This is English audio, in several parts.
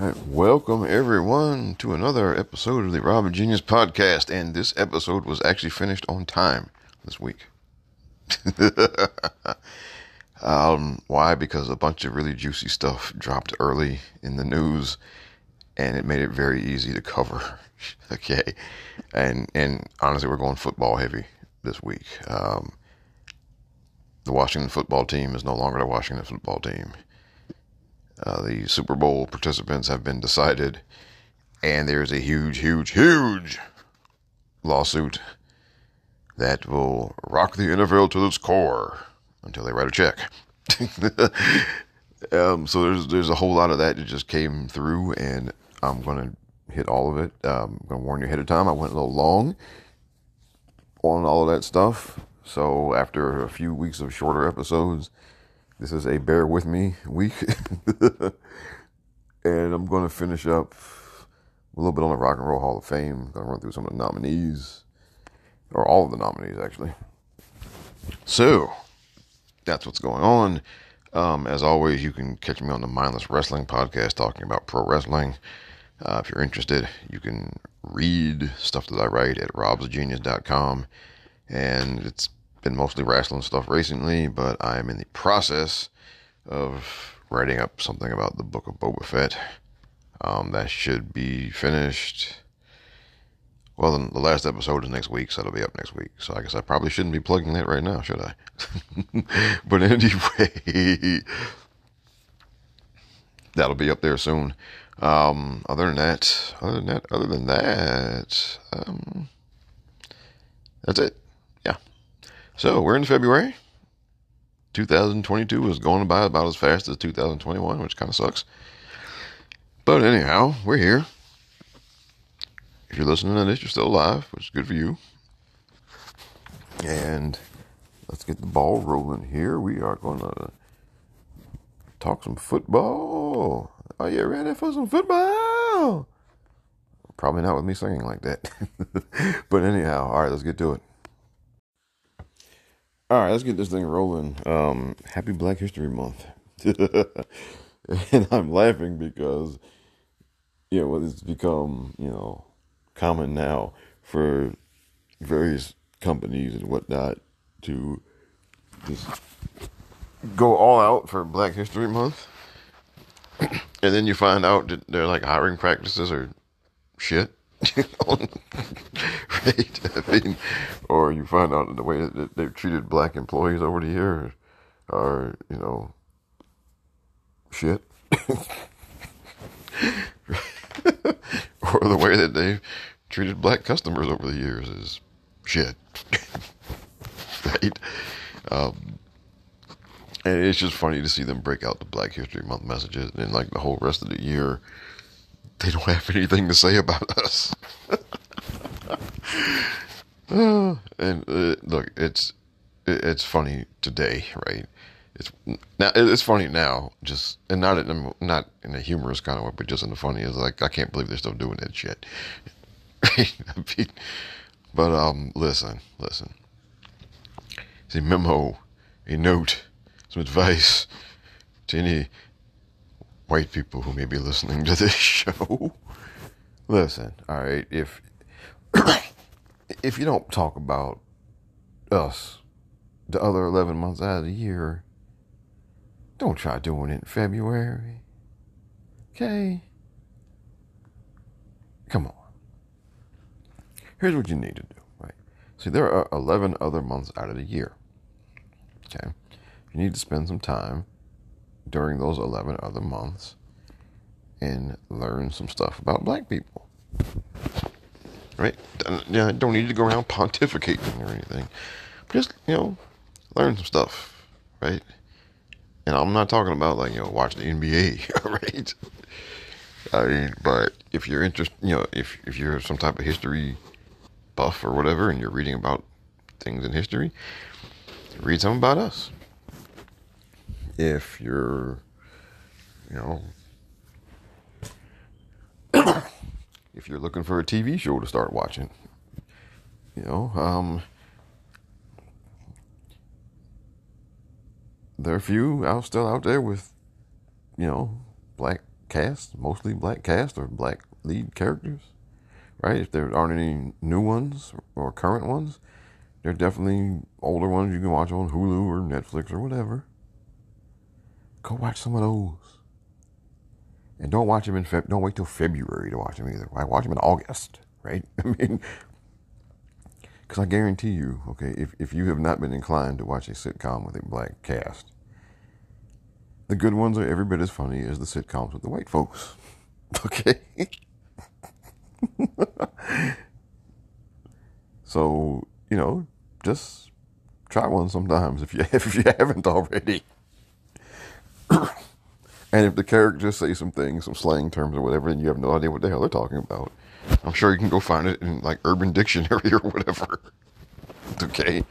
Right, welcome everyone to another episode of the Robin Genius podcast. And this episode was actually finished on time this week. um, why? Because a bunch of really juicy stuff dropped early in the news, and it made it very easy to cover. okay, and and honestly, we're going football heavy this week. Um, the Washington football team is no longer the Washington football team. Uh, the Super Bowl participants have been decided, and there's a huge, huge, huge lawsuit that will rock the NFL to its core until they write a check. um, so there's there's a whole lot of that that just came through, and I'm gonna hit all of it. Um, I'm gonna warn you ahead of time. I went a little long on all of that stuff. So after a few weeks of shorter episodes, this is a bear with me week. and I'm going to finish up a little bit on the Rock and Roll Hall of Fame. I'm going to run through some of the nominees, or all of the nominees, actually. So, that's what's going on. Um, as always, you can catch me on the Mindless Wrestling podcast talking about pro wrestling. Uh, if you're interested, you can read stuff that I write at robsgenius.com. And it's been mostly wrestling stuff recently, but I'm in the process of writing up something about the Book of Boba Fett. Um, that should be finished. Well, the last episode is next week, so it'll be up next week. So I guess I probably shouldn't be plugging that right now, should I? but anyway, that'll be up there soon. Um, other than that, other than that, other than that, um, that's it. So we're in February. 2022 is going by about as fast as 2021, which kind of sucks. But anyhow, we're here. If you're listening to this, you're still alive, which is good for you. And let's get the ball rolling here. We are going to talk some football. Are you ready for some football? Probably not with me singing like that. but anyhow, all right, let's get to it. All right, let's get this thing rolling. Um, happy Black History Month. and I'm laughing because, you know, it's become, you know, common now for various companies and whatnot to just go all out for Black History Month. and then you find out that their like hiring practices are shit. Right? I mean, or you find out the way that they've treated black employees over the years are, you know, shit. or the way that they've treated black customers over the years is shit. right? Um, and it's just funny to see them break out the Black History Month messages and like the whole rest of the year they don't have anything to say about us. uh, and uh, look, it's it's funny today, right? It's now it's funny now, just and not in not in a humorous kind of way, but just in the funny is like I can't believe they're still doing that shit. but um, listen, listen. It's a memo, a note, some advice to any white people who may be listening to this show. Listen, all right, if if you don't talk about us the other 11 months out of the year, don't try doing it in February. Okay? Come on. Here's what you need to do, right? See, there are 11 other months out of the year. Okay? You need to spend some time during those 11 other months and learn some stuff about black people. Right? Yeah, I don't need to go around pontificating or anything. Just, you know, learn some stuff, right? And I'm not talking about like, you know, watch the NBA, right? I mean, but if you're interested, you know, if, if you're some type of history buff or whatever and you're reading about things in history, read something about us if you're, you know, if you're looking for a TV show to start watching, you know, um, there are a few out still out there with, you know, black cast, mostly black cast or black lead characters, right? If there aren't any new ones or current ones, there are definitely older ones you can watch on Hulu or Netflix or whatever. Go watch some of those. And don't watch them in Feb. Don't wait till February to watch them either. I watch them in August, right? I mean, because I guarantee you, okay, if, if you have not been inclined to watch a sitcom with a black cast, the good ones are every bit as funny as the sitcoms with the white folks. Okay? so, you know, just try one sometimes if you if you haven't already. And if the characters say some things, some slang terms or whatever, and you have no idea what the hell they're talking about, I'm sure you can go find it in like Urban Dictionary or whatever. okay.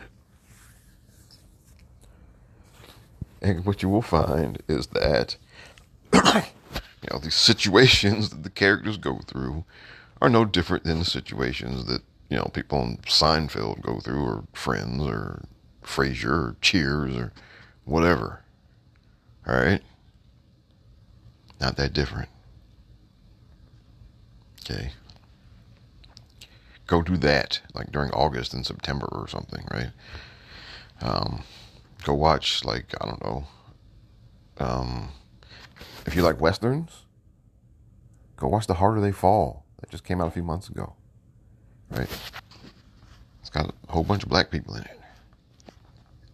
And what you will find is that you know these situations that the characters go through are no different than the situations that you know people on Seinfeld go through, or Friends, or Frasier, or Cheers, or whatever. All right, not that different. Okay. Go do that like during August and September or something, right? Um, go watch like I don't know. Um, if you like westerns, go watch The Harder They Fall. That just came out a few months ago, right? It's got a whole bunch of black people in it,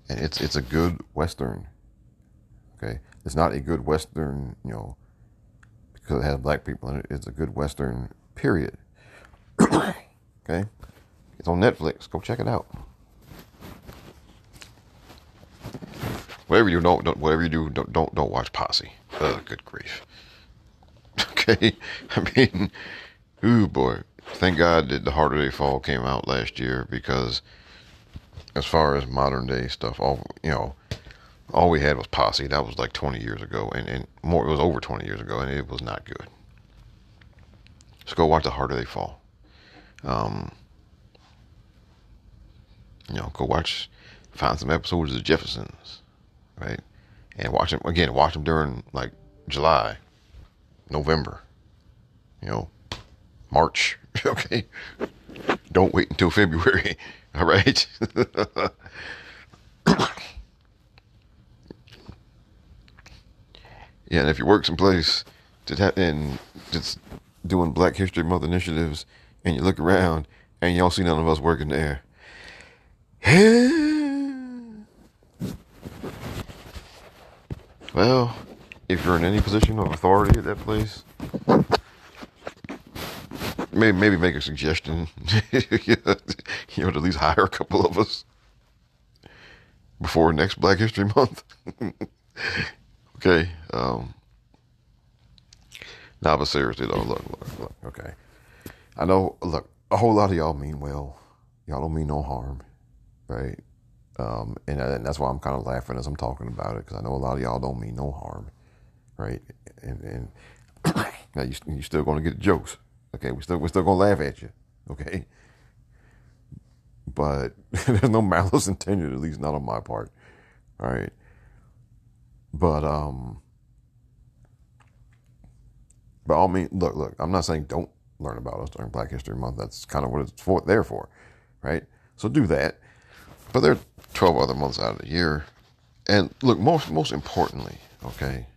and it's it's a good western. Okay, it's not a good western, you know, because it has black people in it. It's a good western. Period. okay, it's on Netflix. Go check it out. Whatever you don't, don't whatever you do, don't don't don't watch Posse. Oh, good grief. Okay, I mean, ooh boy. Thank God that the Harder They Fall came out last year because, as far as modern day stuff, all you know, all we had was Posse. That was like 20 years ago, and and more. It was over 20 years ago, and it was not good. So go watch the Harder They Fall. Um, you know, go watch, find some episodes of the Jeffersons right? And watch them again. Watch them during like July, November, you know, March. Okay, don't wait until February. All right. yeah, and if you work someplace and just doing Black History Month initiatives, and you look around and you don't see none of us working there. Well, if you're in any position of authority at that place, maybe maybe make a suggestion. you know, at least hire a couple of us before next Black History Month. okay. Um, now, but seriously though, look, look, look. Okay, I know. Look, a whole lot of y'all mean well. Y'all don't mean no harm, right? Um, and, and, that's why I'm kind of laughing as I'm talking about it because I know a lot of y'all don't mean no harm, right? And, and now you, you're still going to get jokes, okay? We still we're still going to laugh at you, okay? But there's no malice intended, at least not on my part, all right? But um, but all mean, look, look. I'm not saying don't learn about us during Black History Month. That's kind of what it's for there for, right? So do that. But there are 12 other months out of the year. And look, most most importantly, okay,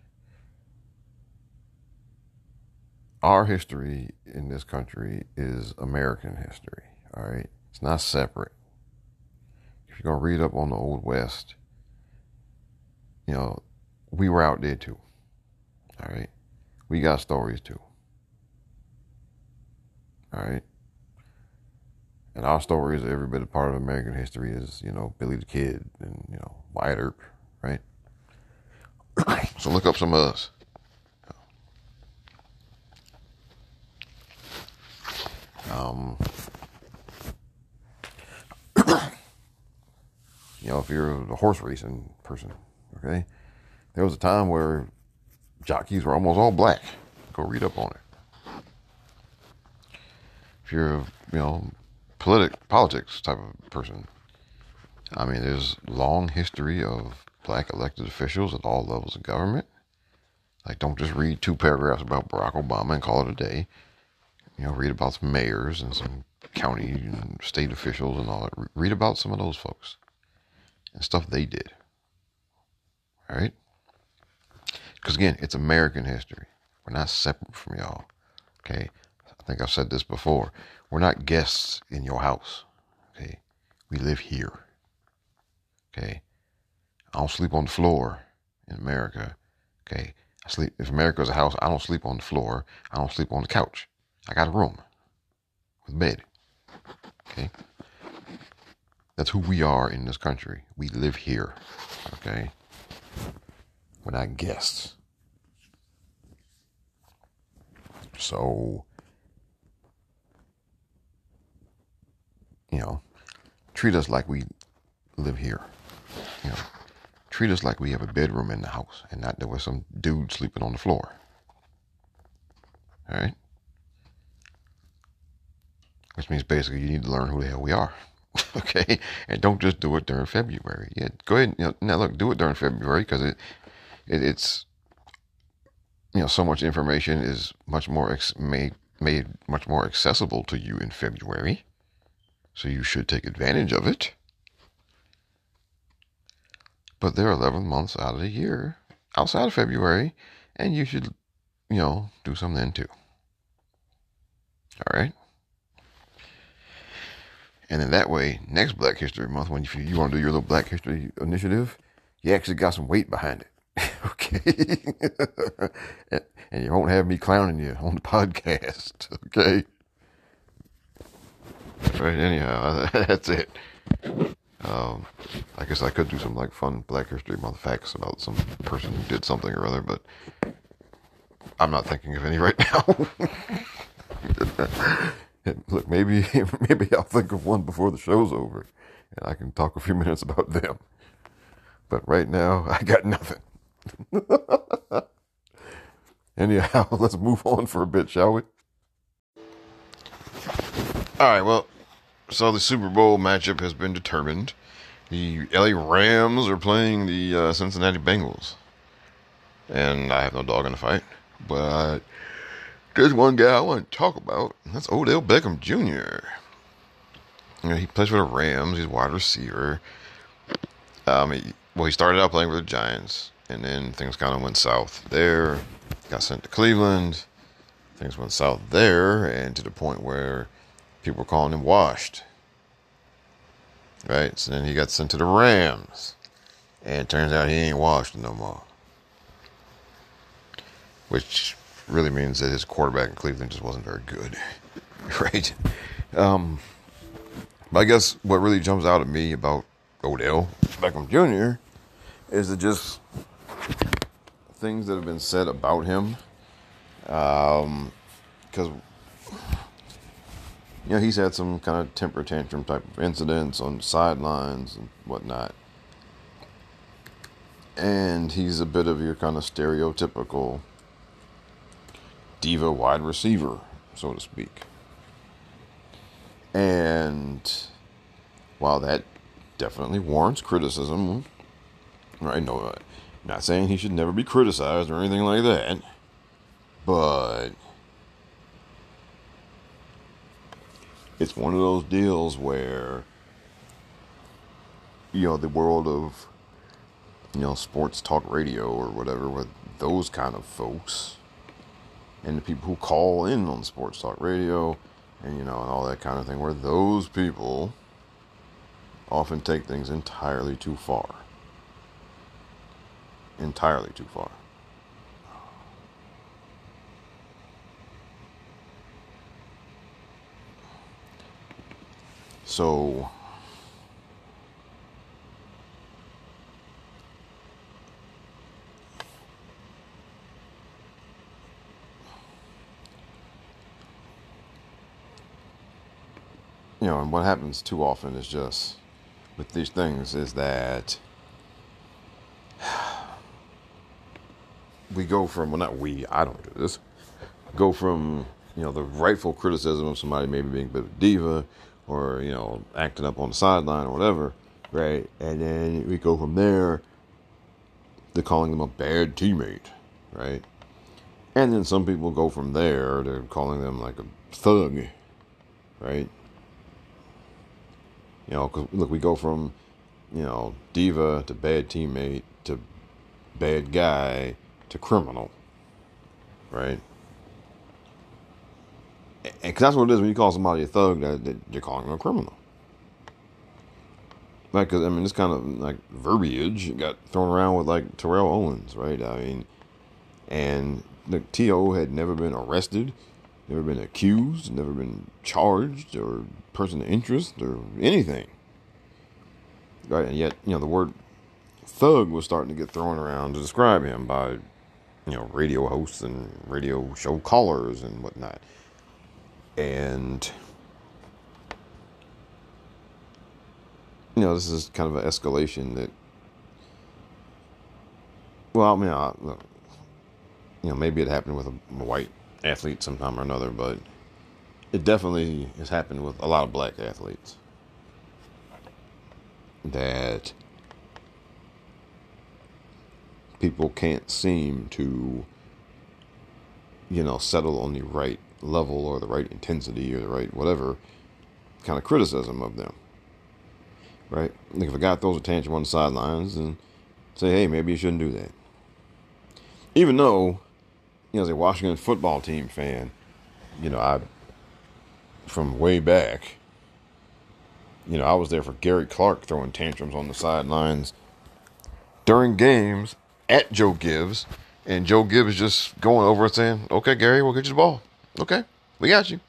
our history in this country is American history. All right, it's not separate. If you're gonna read up on the Old West, you know, we were out there too. All right, we got stories too. All right. And our stories is every bit a part of American history is, you know, Billy the Kid and, you know, Wyatt Earp, right? so look up some of us. Um, you know, if you're a horse racing person, okay, there was a time where jockeys were almost all black. Go read up on it. If you're, you know, politic politics type of person. I mean, there's long history of black elected officials at all levels of government. Like, don't just read two paragraphs about Barack Obama and call it a day. You know, read about some mayors and some county and state officials and all that. Read about some of those folks and stuff they did. All right? Because again, it's American history. We're not separate from y'all. Okay? I think I've said this before. We're not guests in your house. Okay? We live here. Okay? I don't sleep on the floor in America. Okay? I sleep if America's a house, I don't sleep on the floor. I don't sleep on the couch. I got a room with a bed. Okay? That's who we are in this country. We live here. Okay? We're not guests. So, you know, treat us like we live here. You know, treat us like we have a bedroom in the house and not there was some dude sleeping on the floor. All right? Which means basically you need to learn who the hell we are. okay? And don't just do it during February. Yeah, go ahead. You know, now look, do it during February because it, it, it's you know so much information is much more ex- made made much more accessible to you in February. So you should take advantage of it. But there are 11 months out of the year outside of February, and you should, you know, do some then too. All right. And then that way, next Black History Month, when you, you want to do your little Black History initiative, you actually got some weight behind it. okay. and you won't have me clowning you on the podcast. Okay. Right, anyhow, that's it. Um, I guess I could do some like fun Black History Month facts about some person who did something or other, but I'm not thinking of any right now. Look, maybe maybe I'll think of one before the show's over, and I can talk a few minutes about them. But right now, I got nothing. Anyhow, let's move on for a bit, shall we? All right, well, so the Super Bowl matchup has been determined. The LA Rams are playing the uh, Cincinnati Bengals. And I have no dog in the fight. But there's one guy I want to talk about. That's Odell Beckham Jr. You know, he plays for the Rams. He's wide receiver. Um, he, well, he started out playing for the Giants, and then things kind of went south there. Got sent to Cleveland. Things went south there, and to the point where people were calling him washed. Right? So then he got sent to the Rams. And it turns out he ain't washed no more. Which really means that his quarterback in Cleveland just wasn't very good. right? Um, but I guess what really jumps out at me about Odell Beckham Jr. is that just things that have been said about him. Because, um, you know, he's had some kind of temper tantrum type of incidents on sidelines and whatnot. And he's a bit of your kind of stereotypical diva wide receiver, so to speak. And while that definitely warrants criticism, right? No, not saying he should never be criticized or anything like that, but it's one of those deals where you know the world of you know sports talk radio or whatever with those kind of folks and the people who call in on sports talk radio and you know and all that kind of thing where those people often take things entirely too far entirely too far. So you know, and what happens too often is just with these things is that we go from well not we I don't do this go from you know the rightful criticism of somebody maybe being a bit of a diva or you know acting up on the sideline or whatever right and then we go from there to calling them a bad teammate right And then some people go from there, they're calling them like a thug, right? You know, look, we go from, you know, diva to bad teammate to bad guy to criminal, right? And cause that's what it is when you call somebody a thug, that, that you're calling them a criminal. Like, cause I mean, this kind of like verbiage got thrown around with like Terrell Owens, right? I mean, and the T.O. had never been arrested, never been accused, never been charged or person of interest or anything. Right, and yet, you know, the word thug was starting to get thrown around to describe him by, you know, radio hosts and radio show callers and whatnot. And, you know, this is kind of an escalation that, well, I mean, I, you know, maybe it happened with a, a white athlete sometime or another, but it definitely has happened with a lot of black athletes that people can't seem to you know settle on the right level or the right intensity or the right whatever kind of criticism of them right like if a guy throws a tantrum on the sidelines and say hey maybe you shouldn't do that even though you know as a washington football team fan you know i from way back. You know, I was there for Gary Clark throwing tantrums on the sidelines during games at Joe Gibbs, and Joe Gibbs just going over and saying, "Okay, Gary, we'll get you the ball. Okay, we got you."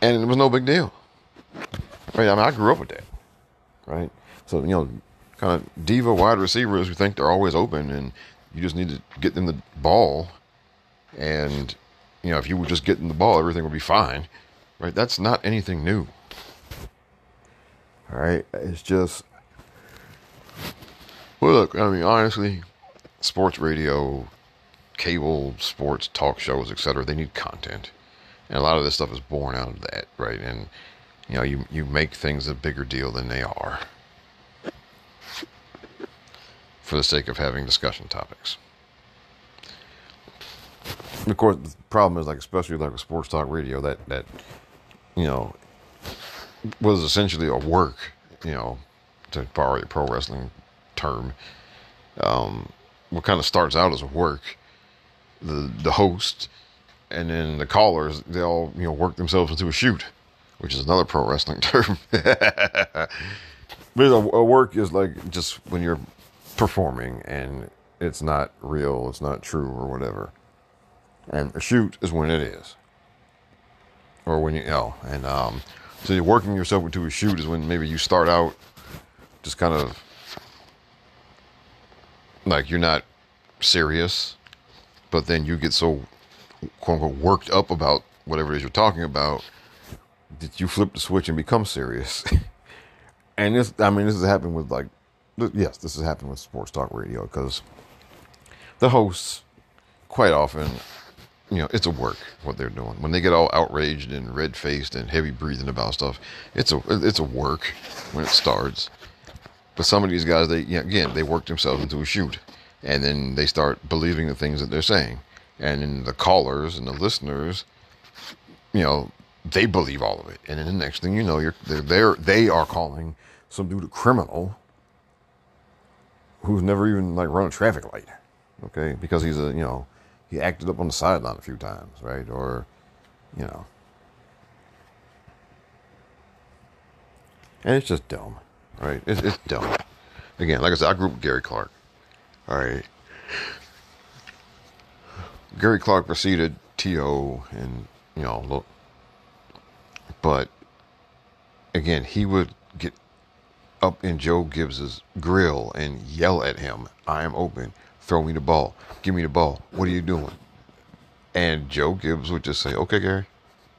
And it was no big deal. Right? I mean, I grew up with that. Right? So you know, kind of diva wide receivers who think they're always open, and you just need to get them the ball, and you know, if you were just getting the ball, everything would be fine, right? That's not anything new. All right, it's just. Well, look, I mean, honestly, sports radio, cable, sports talk shows, etc. They need content, and a lot of this stuff is born out of that, right? And you know, you you make things a bigger deal than they are for the sake of having discussion topics of course, the problem is like, especially like a sports talk radio, that that you know was essentially a work, you know, to borrow a pro wrestling term. Um, what kind of starts out as a work, the the host, and then the callers, they all you know work themselves into a shoot, which is another pro wrestling term. but a, a work is like just when you're performing and it's not real, it's not true, or whatever. And a shoot is when it is. Or when you, you know, and um, so you're working yourself into a shoot is when maybe you start out just kind of like you're not serious, but then you get so quote unquote worked up about whatever it is you're talking about that you flip the switch and become serious. and this, I mean, this has happened with like, yes, this has happened with sports talk radio because the hosts quite often you know, it's a work what they're doing. When they get all outraged and red faced and heavy breathing about stuff, it's a it's a work when it starts. But some of these guys, they you know, again, they work themselves into a shoot, and then they start believing the things that they're saying, and then the callers and the listeners, you know, they believe all of it, and then the next thing you know, you're they're, they're they are calling some dude a criminal who's never even like run a traffic light, okay, because he's a you know he acted up on the sideline a few times, right? Or, you know. And it's just dumb, right? It's, it's dumb. Again, like I said, I grew up with Gary Clark. All right. Gary Clark preceded T.O. and, you know, look. But, again, he would get up in Joe Gibbs's grill and yell at him, I am open throw me the ball. Give me the ball. What are you doing? And Joe Gibbs would just say, okay, Gary.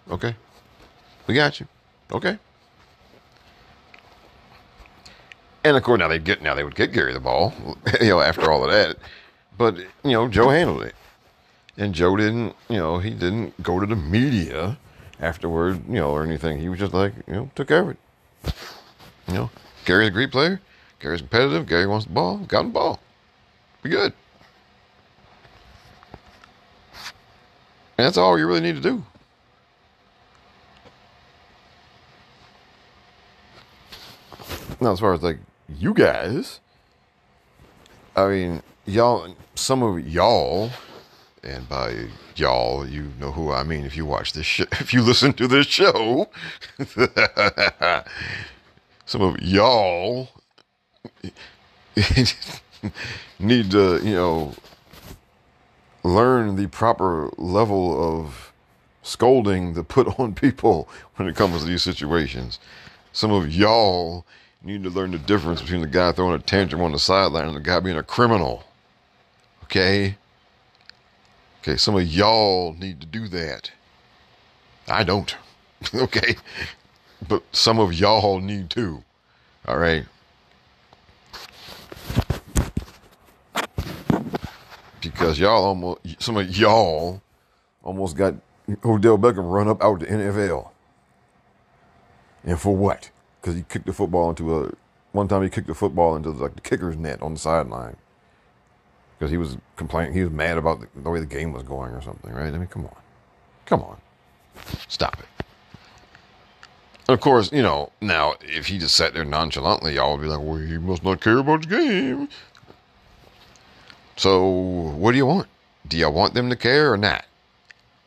Okay. We got you. Okay. And of course, now they'd get now they would get Gary the ball, you know, after all of that. But you know, Joe handled it, and Joe didn't, you know, he didn't go to the media afterward, you know, or anything. He was just like, you know, took care of it. You know, Gary's a great player. Gary's competitive. Gary wants the ball. Got the ball. Be good. And that's all you really need to do. Now, as far as like you guys, I mean, y'all, some of y'all, and by y'all, you know who I mean if you watch this show, if you listen to this show, some of y'all need to, you know, learn the proper level of scolding to put on people when it comes to these situations. Some of y'all need to learn the difference between the guy throwing a tantrum on the sideline and the guy being a criminal. Okay? Okay, some of y'all need to do that. I don't. okay? But some of y'all need to. All right? Because y'all almost, some of y'all almost got Odell Beckham run up out the NFL. And for what? Because he kicked the football into a, one time he kicked the football into like the kicker's net on the sideline. Because he was complaining, he was mad about the, the way the game was going or something, right? I mean, come on. Come on. Stop it. Of course, you know, now if he just sat there nonchalantly, y'all would be like, well, he must not care about the game. So, what do you want? Do you want them to care or not?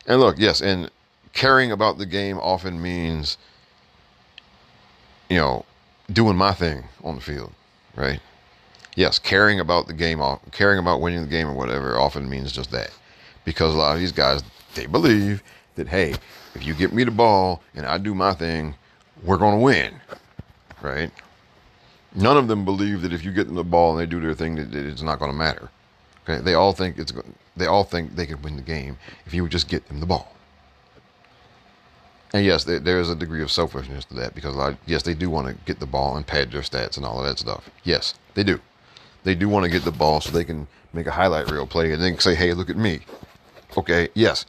And look, yes, and caring about the game often means, you know, doing my thing on the field, right? Yes, caring about the game, caring about winning the game or whatever often means just that. Because a lot of these guys, they believe that, hey, if you get me the ball and I do my thing, we're going to win, right? None of them believe that if you get them the ball and they do their thing, that it's not going to matter. Okay, they all think it's they all think they can win the game if you would just get them the ball. And yes, there is a degree of selfishness to that because yes, they do want to get the ball and pad their stats and all of that stuff. Yes, they do. They do want to get the ball so they can make a highlight reel play and then say, "Hey, look at me." Okay, yes,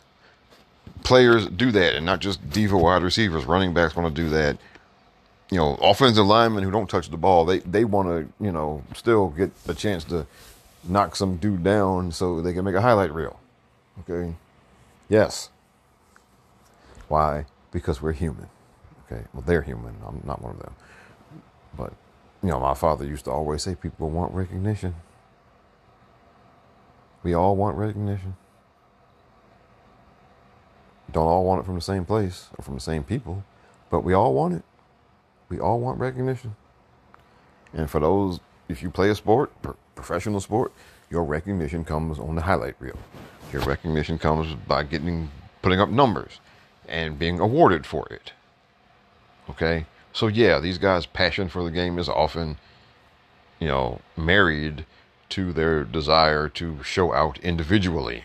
players do that, and not just diva wide receivers. Running backs want to do that. You know, offensive linemen who don't touch the ball, they they want to you know still get a chance to knock some dude down so they can make a highlight reel. Okay? Yes. Why? Because we're human. Okay? Well, they're human. I'm not one of them. But, you know, my father used to always say people want recognition. We all want recognition. Don't all want it from the same place or from the same people, but we all want it. We all want recognition. And for those, if you play a sport, professional sport, your recognition comes on the highlight reel. Your recognition comes by getting putting up numbers and being awarded for it. Okay? So yeah, these guys' passion for the game is often, you know, married to their desire to show out individually.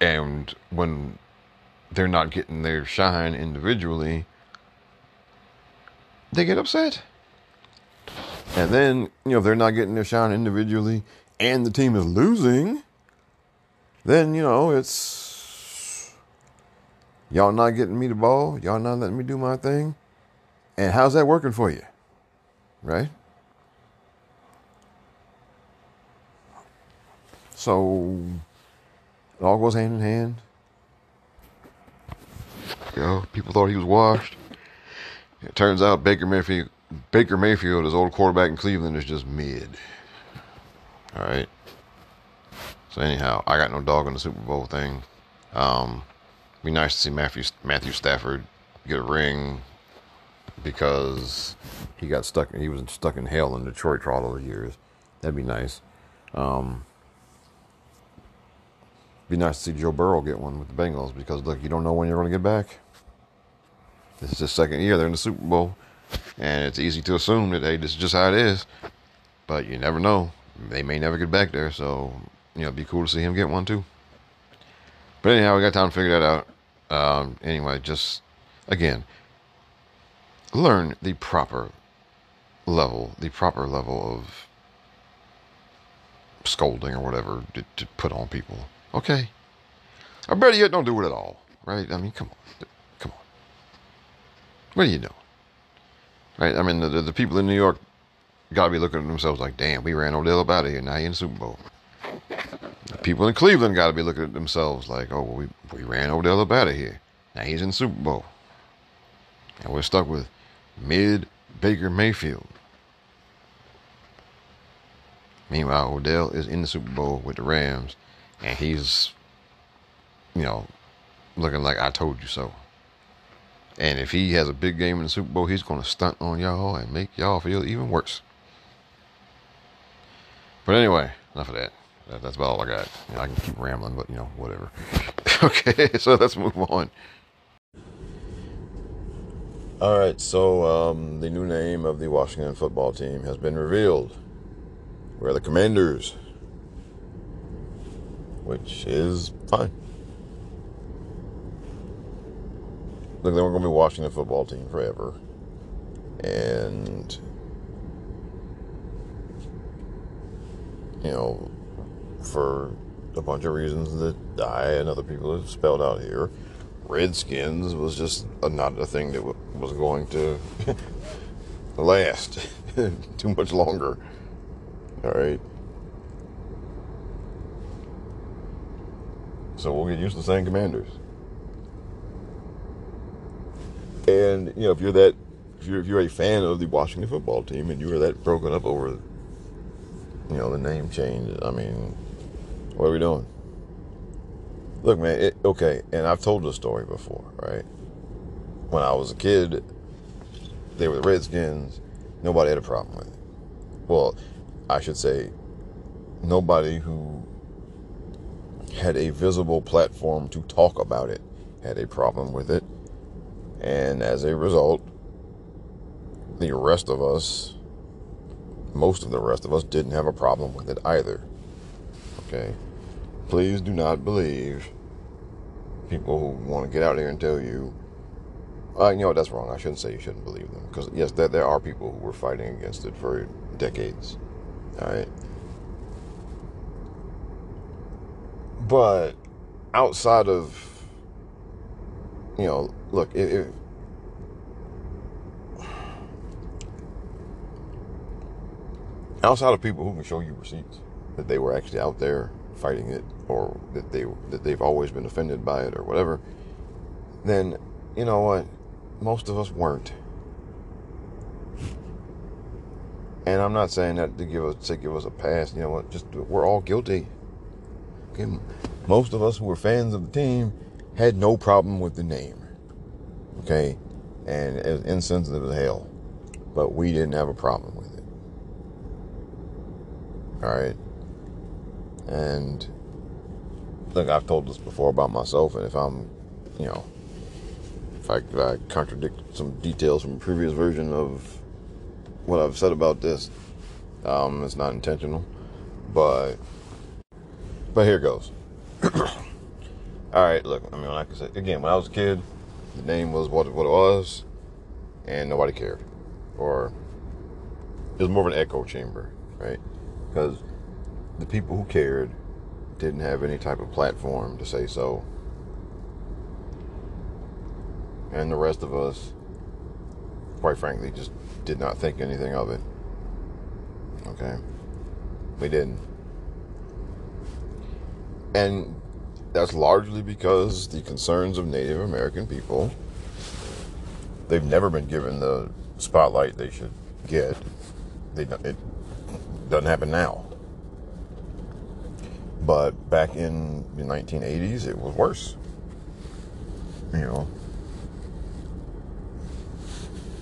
And when they're not getting their shine individually, they get upset. And then, you know, if they're not getting their shine individually and the team is losing, then, you know, it's y'all not getting me the ball, y'all not letting me do my thing. And how's that working for you? Right? So it all goes hand in hand. You know, people thought he was washed. It turns out Baker Mayfield, Baker Mayfield, his old quarterback in Cleveland, is just mid. All right. So anyhow, I got no dog in the Super Bowl thing. Um, be nice to see Matthew Matthew Stafford get a ring because he got stuck. He was stuck in hell in Detroit for all those years. That'd be nice. Um, be nice to see Joe Burrow get one with the Bengals because look, you don't know when you're going to get back. This is his second year. They're in the Super Bowl. And it's easy to assume that, hey, this is just how it is. But you never know. They may never get back there. So, you know, it'd be cool to see him get one too. But anyhow, we got time to figure that out. Um, anyway, just, again, learn the proper level, the proper level of scolding or whatever to, to put on people. Okay? I better yet, don't do it at all. Right? I mean, come on. Come on. What are you doing? Right? I mean, the, the people in New York got to be looking at themselves like, damn, we ran Odell up out of here. Now he in the Super Bowl. The people in Cleveland got to be looking at themselves like, oh, well, we, we ran Odell up out of here. Now he's in the Super Bowl. And we're stuck with mid Baker Mayfield. Meanwhile, Odell is in the Super Bowl with the Rams, and he's, you know, looking like I told you so. And if he has a big game in the Super Bowl, he's going to stunt on y'all and make y'all feel even worse. But anyway, enough of that. that that's about all I got. You know, I can keep rambling, but you know, whatever. okay, so let's move on. All right, so um, the new name of the Washington football team has been revealed. We're the Commanders, which is fine. Look, they we're going to be Washington football team forever, and you know, for a bunch of reasons that I and other people have spelled out here. Redskins was just a, not a thing that w- was going to last too much longer. All right. So we'll get used to saying commanders. And you know, if you're that, if you're if you're a fan of the Washington football team and you are that broken up over, you know, the name change, I mean, what are we doing? Look, man. It, okay, and I've told this story before, right? When I was a kid, they were the Redskins. Nobody had a problem with it. Well, I should say, nobody who had a visible platform to talk about it had a problem with it. And as a result, the rest of us, most of the rest of us, didn't have a problem with it either. Okay? Please do not believe people who want to get out there and tell you, uh, you know, that's wrong. I shouldn't say you shouldn't believe them. Because, yes, there, there are people who were fighting against it for decades. All right. But outside of, you know, look, if, if outside of people who can show you receipts that they were actually out there fighting it or that they that they've always been offended by it or whatever, then you know what? Most of us weren't. And I'm not saying that to give us to give us a pass. You know what? Just we're all guilty. Okay, most of us who were fans of the team had no problem with the name. Okay, and was insensitive as hell, but we didn't have a problem. All right, and look, I've told this before about myself, and if I'm, you know, if I, if I contradict some details from a previous version of what I've said about this. Um, it's not intentional, but but here goes. All right, look. I mean, like I said again, when I was a kid, the name was what what it was, and nobody cared, or it was more of an echo chamber, right? Because the people who cared didn't have any type of platform to say so, and the rest of us, quite frankly, just did not think anything of it. Okay? We didn't. And that's largely because the concerns of Native American people, they've never been given the spotlight they should get. They, it doesn't happen now. But back in the 1980s, it was worse. You know,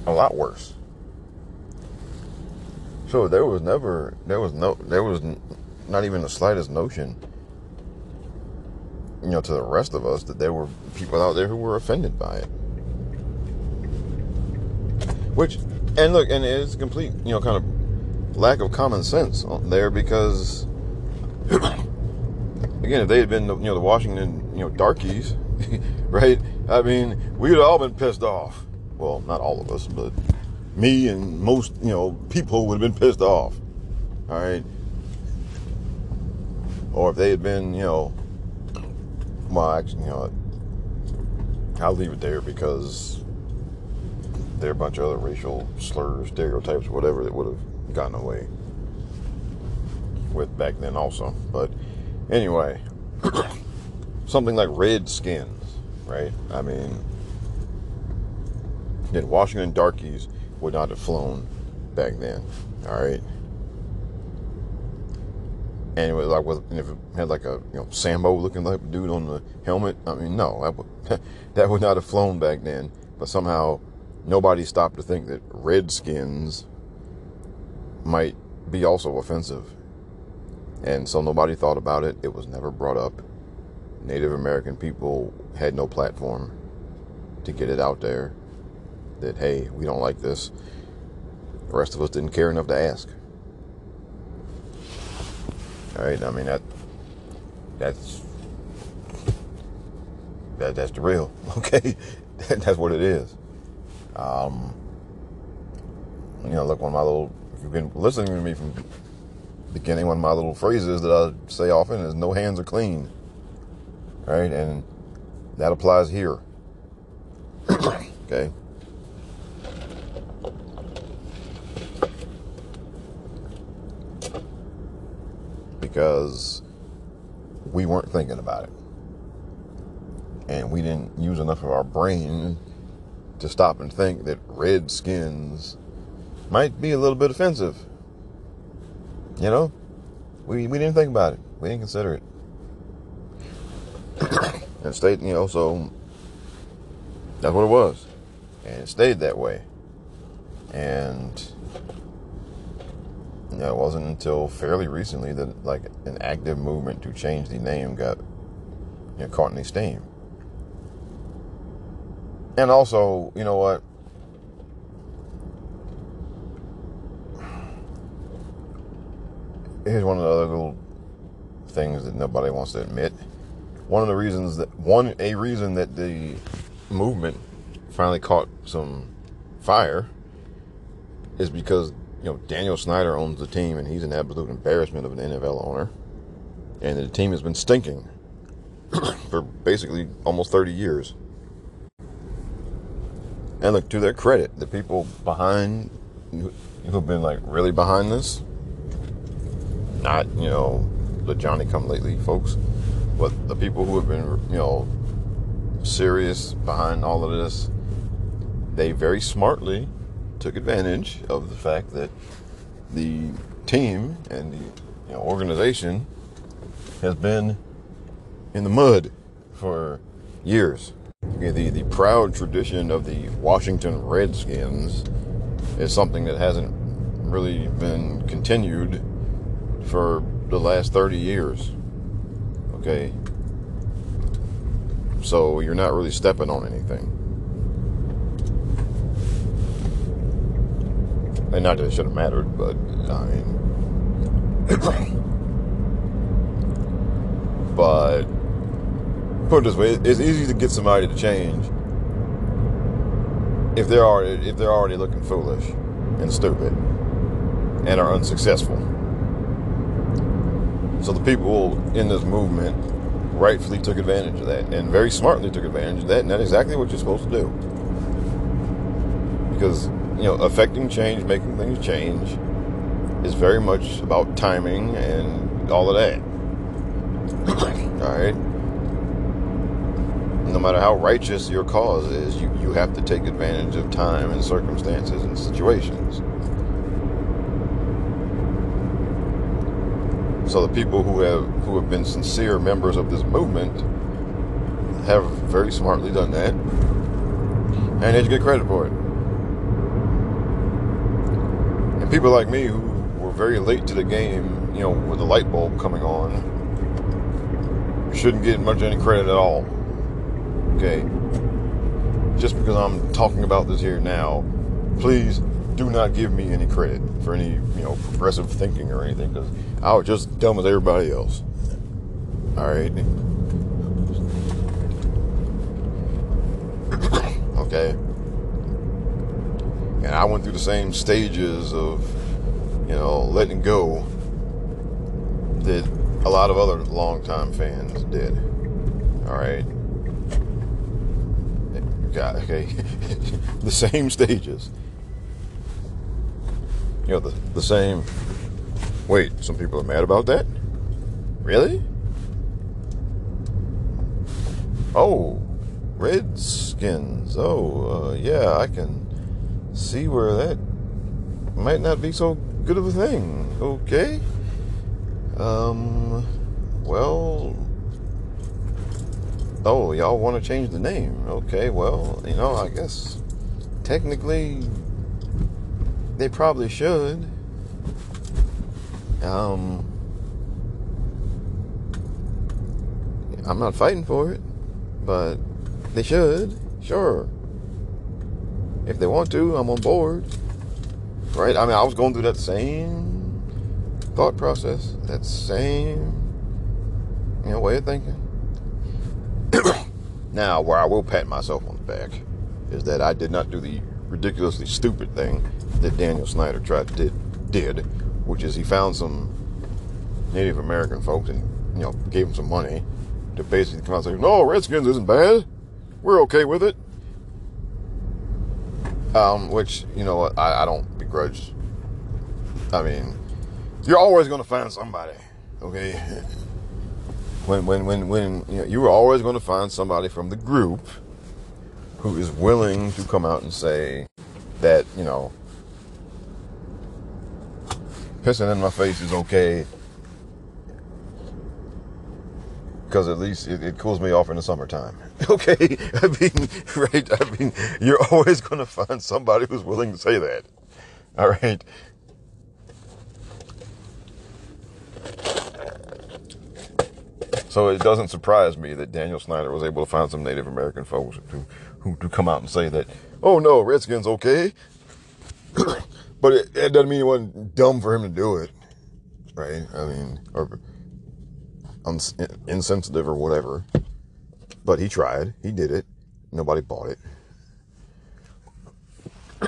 a lot worse. So there was never, there was no, there was not even the slightest notion, you know, to the rest of us that there were people out there who were offended by it. Which, and look, and it's complete, you know, kind of lack of common sense there because, again, if they had been, you know, the Washington, you know, darkies, right? I mean, we'd all been pissed off. Well, not all of us, but me and most, you know, people would have been pissed off. All right. Or if they had been, you know, well, actually, you know, I'll leave it there because there are a bunch of other racial slurs, stereotypes, whatever that would have gotten away with back then also. But anyway, something like Redskins, right? I mean, that Washington darkies would not have flown back then. All right. And it was like, with, if it had like a you know Sambo looking like dude on the helmet, I mean, no, that would that would not have flown back then. But somehow, nobody stopped to think that Redskins might be also offensive, and so nobody thought about it. It was never brought up. Native American people had no platform to get it out there that hey, we don't like this. The rest of us didn't care enough to ask. All right, I mean that that's that that's the real. Okay, that's what it is. Um, you know, look, one of my little if you've been listening to me from the beginning, one of my little phrases that I say often is "No hands are clean." Right, and that applies here. okay. because we weren't thinking about it. And we didn't use enough of our brain to stop and think that red skins might be a little bit offensive. You know? We, we didn't think about it. We didn't consider it. and stayed, you know, so that's what it was. And it stayed that way. And you know, it wasn't until fairly recently that like an active movement to change the name got you know, caught any steam. And also, you know what? Here's one of the other little things that nobody wants to admit. One of the reasons that one a reason that the movement finally caught some fire is because you know, Daniel Snyder owns the team, and he's an absolute embarrassment of an NFL owner. And the team has been stinking for basically almost 30 years. And look, to their credit, the people behind who've been like really behind this, not, you know, the Johnny come lately folks, but the people who have been, you know, serious behind all of this, they very smartly took advantage of the fact that the team and the you know, organization has been in the mud for years. Okay, the, the proud tradition of the Washington Redskins is something that hasn't really been continued for the last 30 years. Okay? So you're not really stepping on anything. And not that it should have mattered, but I mean, but put it this way, it's easy to get somebody to change if they're already if they're already looking foolish and stupid and are unsuccessful. So the people in this movement rightfully took advantage of that and very smartly took advantage of that, and that's exactly what you're supposed to do. Because you know, affecting change, making things change is very much about timing and all of that. all right? No matter how righteous your cause is, you, you have to take advantage of time and circumstances and situations. So the people who have who have been sincere members of this movement have very smartly done that. And they should get credit for it. And people like me who were very late to the game, you know, with the light bulb coming on, shouldn't get much any credit at all. Okay? Just because I'm talking about this here now, please do not give me any credit for any, you know, progressive thinking or anything, because I was just dumb as everybody else. All right? okay? And I went through the same stages of, you know, letting go that a lot of other longtime fans did. All right. God, okay. the same stages. You know, the, the same. Wait, some people are mad about that? Really? Oh, Redskins. Oh, uh, yeah, I can see where that might not be so good of a thing. Okay. Um, well, oh, y'all want to change the name. Okay, well, you know, I guess technically they probably should. Um, I'm not fighting for it, but they should, sure. If they want to, I'm on board. Right? I mean, I was going through that same thought process, that same, you know, way of thinking. now, where I will pat myself on the back is that I did not do the ridiculously stupid thing that Daniel Snyder tried did did, which is he found some Native American folks and you know gave them some money to basically come out and say, "No, Redskins isn't bad. We're okay with it." Um, which you know I, I don't begrudge. I mean, you're always going to find somebody, okay? When when when when you know, you're always going to find somebody from the group who is willing to come out and say that you know pissing in my face is okay because at least it, it, cools me off in the summertime. Okay, I mean, right? I mean, you're always going to find somebody who's willing to say that. All right. So it doesn't surprise me that Daniel Snyder was able to find some Native American folks who, who to come out and say that, oh no, Redskins okay. But it, it, doesn't mean it wasn't dumb for him to do it, right? I mean, or uns- insensitive or whatever. But he tried. He did it. Nobody bought it.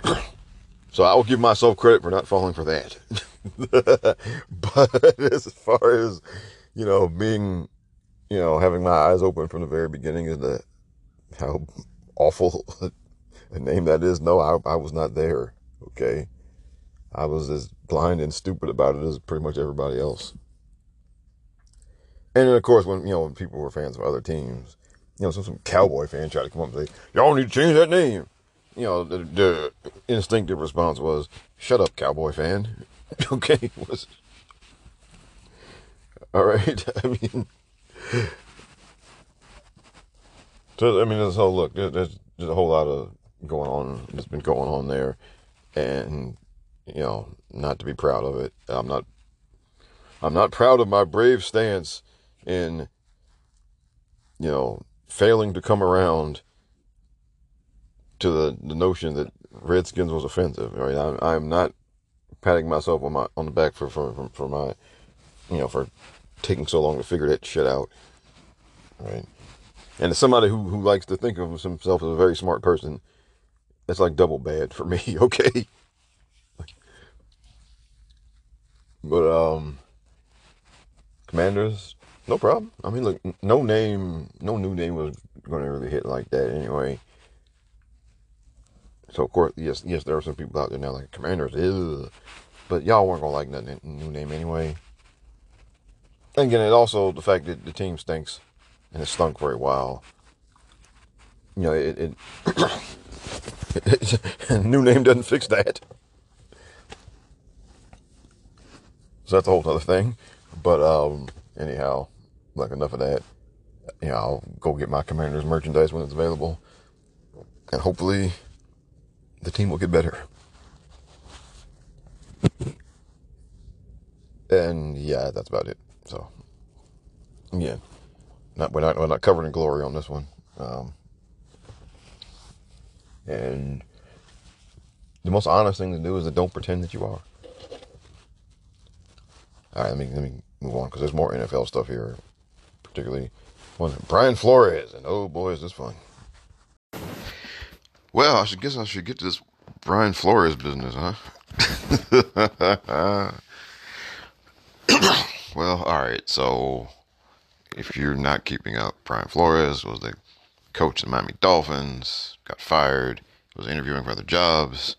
so I will give myself credit for not falling for that. but as far as you know, being, you know, having my eyes open from the very beginning as to how awful a name that is, no, I, I was not there. Okay. I was as blind and stupid about it as pretty much everybody else. And then, of course, when you know when people were fans of other teams, you know, some, some cowboy fan tried to come up and say, "Y'all need to change that name." You know, the, the instinctive response was, "Shut up, cowboy fan." okay, was all right. I mean, so I mean, this whole look. There's, there's a whole lot of going on. That's been going on there, and you know, not to be proud of it. I'm not I'm not proud of my brave stance in you know, failing to come around to the, the notion that Redskins was offensive. Right? I'm, I'm not patting myself on my on the back for, for for for my you know for taking so long to figure that shit out. Right? And as somebody who, who likes to think of himself as a very smart person, that's like double bad for me, okay? But um, Commanders, no problem. I mean, look, no name, no new name was going to really hit like that anyway. So of course, yes, yes, there are some people out there now like Commanders, ew. but y'all weren't gonna like that new name anyway. And again, it also the fact that the team stinks and it stunk for a while. You know, it, it new name doesn't fix that. So that's a whole other thing. But um, anyhow, like enough of that. You know, I'll go get my Commanders merchandise when it's available, and hopefully, the team will get better. and yeah, that's about it. So, yeah, not we're not we're not covered in glory on this one. Um, and the most honest thing to do is to don't pretend that you are. All right, let me let me move on because there's more NFL stuff here, particularly one Brian Flores, and oh boy, is this fun. Well, I should guess I should get to this Brian Flores business, huh? well, all right. So, if you're not keeping up, Brian Flores was the coach of the Miami Dolphins, got fired, was interviewing for other jobs.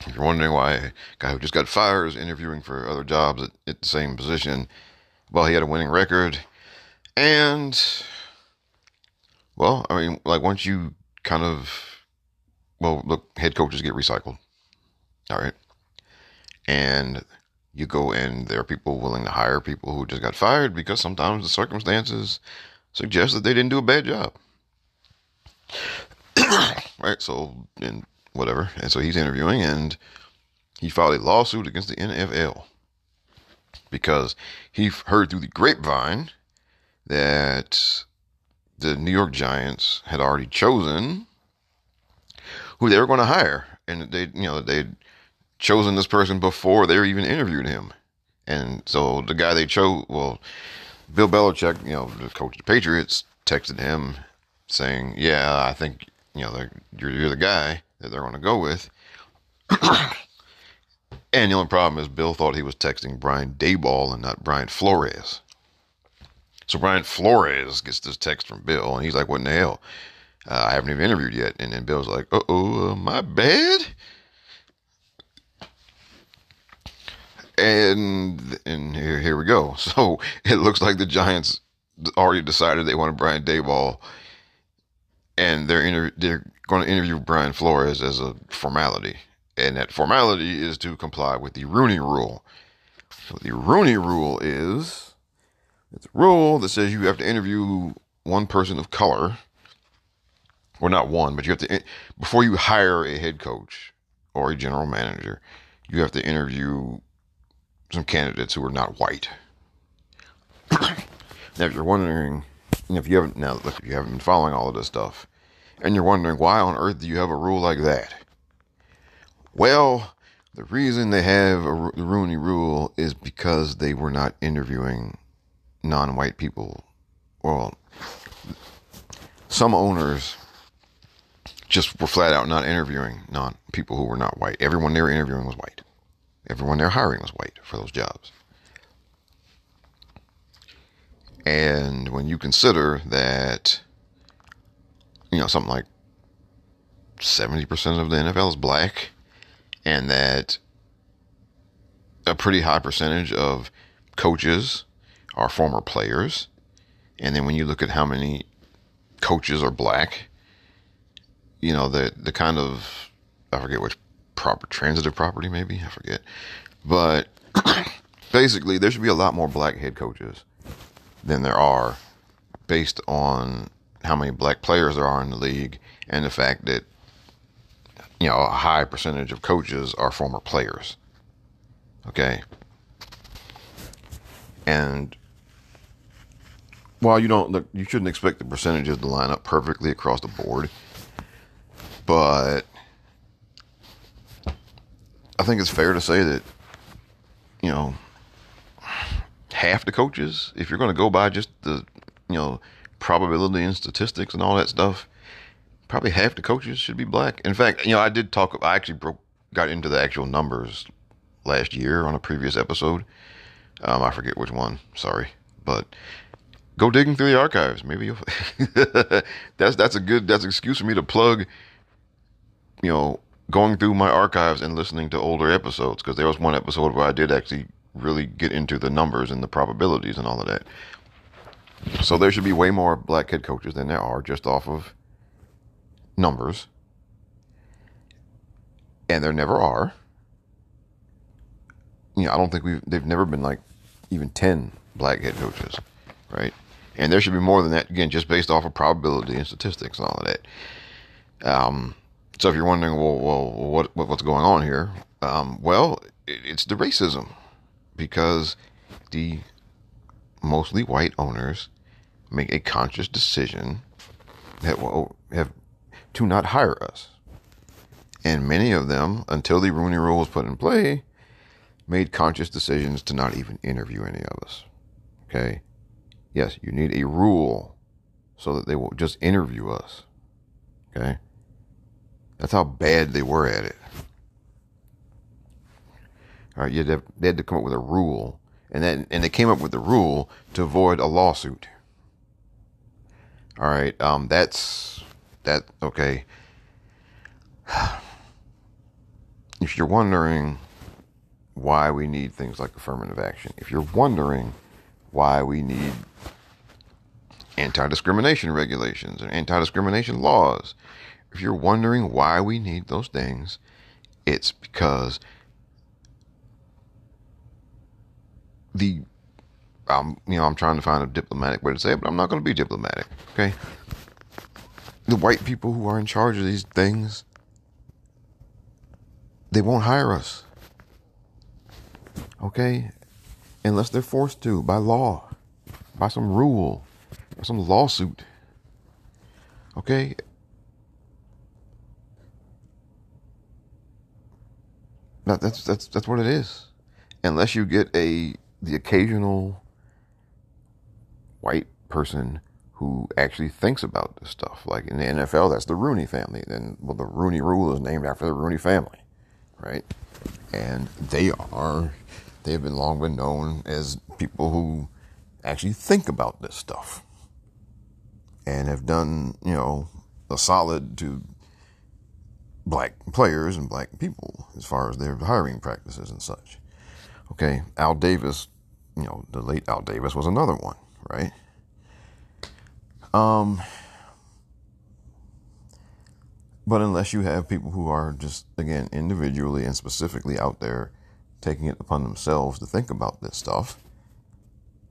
If you're wondering why a guy who just got fired is interviewing for other jobs at, at the same position, well, he had a winning record. And, well, I mean, like once you kind of, well, look, head coaches get recycled. All right. And you go and there are people willing to hire people who just got fired because sometimes the circumstances suggest that they didn't do a bad job. right? So, and whatever. And so he's interviewing and he filed a lawsuit against the NFL because he heard through the grapevine that the New York Giants had already chosen who they were going to hire. And they, you know, they'd chosen this person before they even interviewed him. And so the guy they chose, well, Bill Belichick, you know, the coach of the Patriots, texted him saying, "Yeah, I think you know you're you're the guy that they're going to go with." and the only problem is Bill thought he was texting Brian Daboll and not Brian Flores. So Brian Flores gets this text from Bill, and he's like, "What in the hell? Uh, I haven't even interviewed yet." And then Bill's like, "Uh oh, uh, my bad." And and here here we go. So it looks like the Giants already decided they wanted Brian Daboll, and they're inter- they're going to interview Brian Flores as a formality, and that formality is to comply with the Rooney Rule. So the Rooney Rule is it's a rule that says you have to interview one person of color, or not one, but you have to eh, before you hire a head coach or a general manager, you have to interview some candidates who are not white. now, if you're wondering, if you haven't now, look, if you haven't been following all of this stuff, and you're wondering why on earth do you have a rule like that? Well, the reason they have a, the Rooney Rule is because they were not interviewing non-white people. Well, some owners just were flat out not interviewing non people who were not white. Everyone they were interviewing was white. Everyone they're hiring was white for those jobs. And when you consider that, you know, something like 70% of the NFL is black, and that a pretty high percentage of coaches are former players, and then when you look at how many coaches are black, you know, the the kind of I forget which proper transitive property, maybe I forget, but basically there should be a lot more black head coaches than there are, based on how many black players there are in the league and the fact that you know a high percentage of coaches are former players. Okay, and while you don't look, you shouldn't expect the percentages to line up perfectly across the board, but I think it's fair to say that, you know, half the coaches, if you're going to go by just the, you know, probability and statistics and all that stuff, probably half the coaches should be black. In fact, you know, I did talk, I actually broke, got into the actual numbers last year on a previous episode. Um, I forget which one, sorry, but go digging through the archives. Maybe that's that's a good that's an excuse for me to plug. You know, going through my archives and listening to older episodes because there was one episode where I did actually really get into the numbers and the probabilities and all of that. So there should be way more black head coaches than there are just off of numbers. And there never are. You know, I don't think we've they've never been like even 10 black head coaches, right? And there should be more than that again just based off of probability and statistics and all of that. Um so if you're wondering, well, well what, what's going on here? Um, well, it's the racism because the mostly white owners make a conscious decision that will have to not hire us. And many of them, until the Rooney Rule was put in play, made conscious decisions to not even interview any of us. Okay? Yes, you need a rule so that they will just interview us. Okay? That's how bad they were at it. All right, you had to, they had to come up with a rule, and then and they came up with the rule to avoid a lawsuit. All right, um, that's that. Okay. if you're wondering why we need things like affirmative action, if you're wondering why we need anti discrimination regulations and anti discrimination laws, if you're wondering why we need those things, it's because the um, you know, I'm trying to find a diplomatic way to say it, but I'm not going to be diplomatic. Okay, the white people who are in charge of these things, they won't hire us. Okay, unless they're forced to by law, by some rule, or some lawsuit. Okay. That, that's that's that's what it is. Unless you get a the occasional white person who actually thinks about this stuff. Like in the NFL, that's the Rooney family. Then, well, the Rooney Rule is named after the Rooney family, right? And they are, they have been long been known as people who actually think about this stuff and have done, you know, a solid to black players and black people as far as their hiring practices and such. Okay, Al Davis, you know, the late Al Davis was another one, right? Um, but unless you have people who are just, again, individually and specifically out there taking it upon themselves to think about this stuff,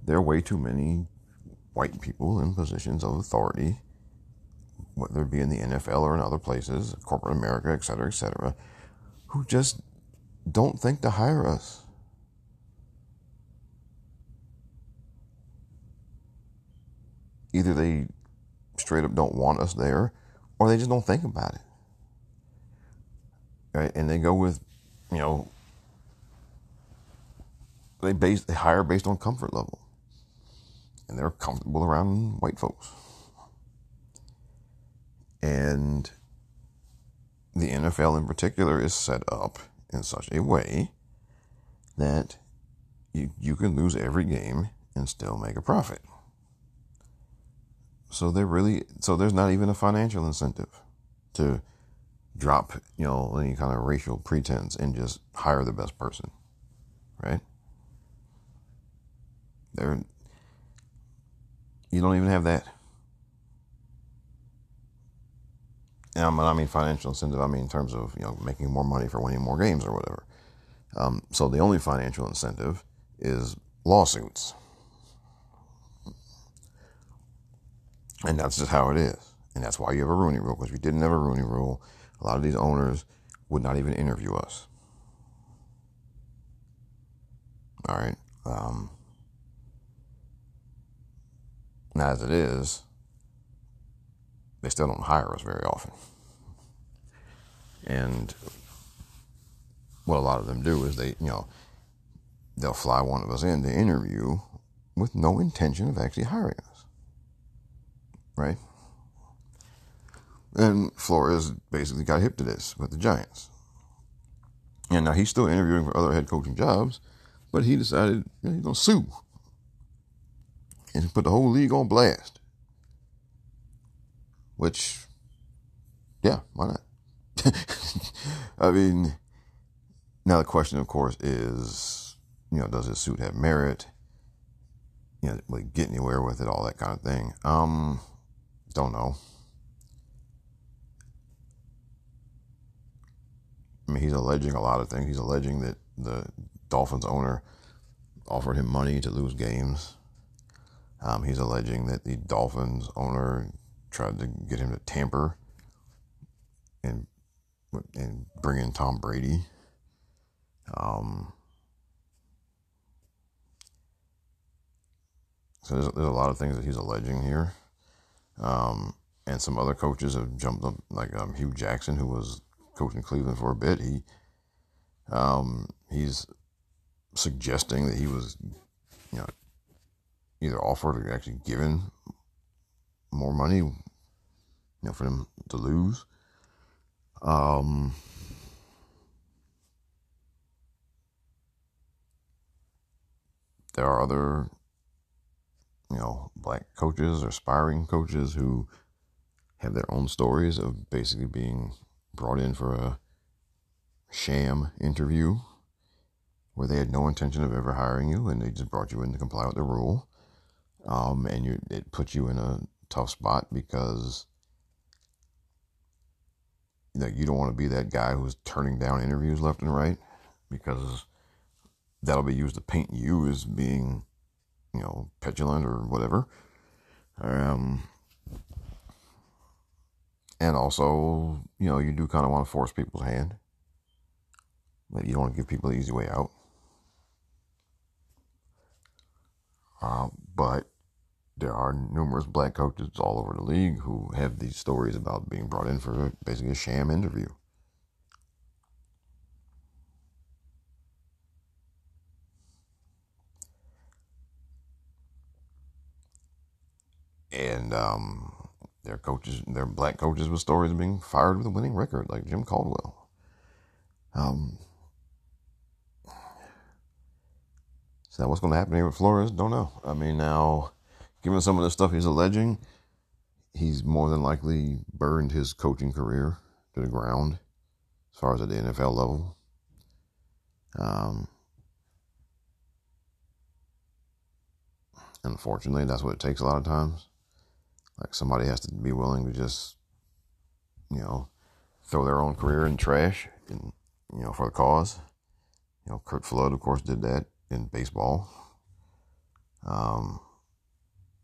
there are way too many white people in positions of authority, whether it be in the NFL or in other places, corporate America, et cetera, et cetera, who just don't think to hire us. Either they straight up don't want us there, or they just don't think about it. Right? And they go with, you know, they base they hire based on comfort level. And they're comfortable around white folks. And the NFL in particular is set up in such a way that you, you can lose every game and still make a profit. So they're really so there's not even a financial incentive to drop, you know, any kind of racial pretense and just hire the best person. Right? There you don't even have that. And I mean financial incentive, I mean in terms of, you know, making more money for winning more games or whatever. Um, so the only financial incentive is lawsuits. And that's just how it is. And that's why you have a Rooney rule. Because you didn't have a Rooney rule, a lot of these owners would not even interview us. All right. Um, now, as it is, they still don't hire us very often. And what a lot of them do is they, you know, they'll fly one of us in to interview with no intention of actually hiring us right? And Flores basically got hip to this with the Giants. And now he's still interviewing for other head coaching jobs, but he decided you know, he's going to sue and put the whole league on blast. Which, yeah, why not? I mean, now the question, of course, is, you know, does his suit have merit? You know, get anywhere with it, all that kind of thing. Um, don't know. I mean, he's alleging a lot of things. He's alleging that the Dolphins owner offered him money to lose games. Um, he's alleging that the Dolphins owner tried to get him to tamper and and bring in Tom Brady. Um, so there's, there's a lot of things that he's alleging here. Um, and some other coaches have jumped up, like um, Hue Jackson, who was coaching Cleveland for a bit. He um, he's suggesting that he was, you know, either offered or actually given more money, you know, for them to lose. Um, there are other you know, black coaches or aspiring coaches who have their own stories of basically being brought in for a sham interview where they had no intention of ever hiring you and they just brought you in to comply with the rule. Um, and you, it puts you in a tough spot because you know you don't want to be that guy who's turning down interviews left and right because that'll be used to paint you as being you know petulant or whatever. Um and also you know you do kind of want to force people's hand. But you don't want to give people the easy way out. Uh, but there are numerous black coaches all over the league who have these stories about being brought in for basically a sham interview. And um, their coaches, their black coaches with stories of being fired with a winning record, like Jim Caldwell. Um, so what's going to happen here with Flores? Don't know. I mean, now given some of the stuff he's alleging, he's more than likely burned his coaching career to the ground as far as at the NFL level. Um, unfortunately, that's what it takes a lot of times. Like somebody has to be willing to just, you know, throw their own career in trash, and you know, for the cause. You know, Curt Flood, of course, did that in baseball. Um,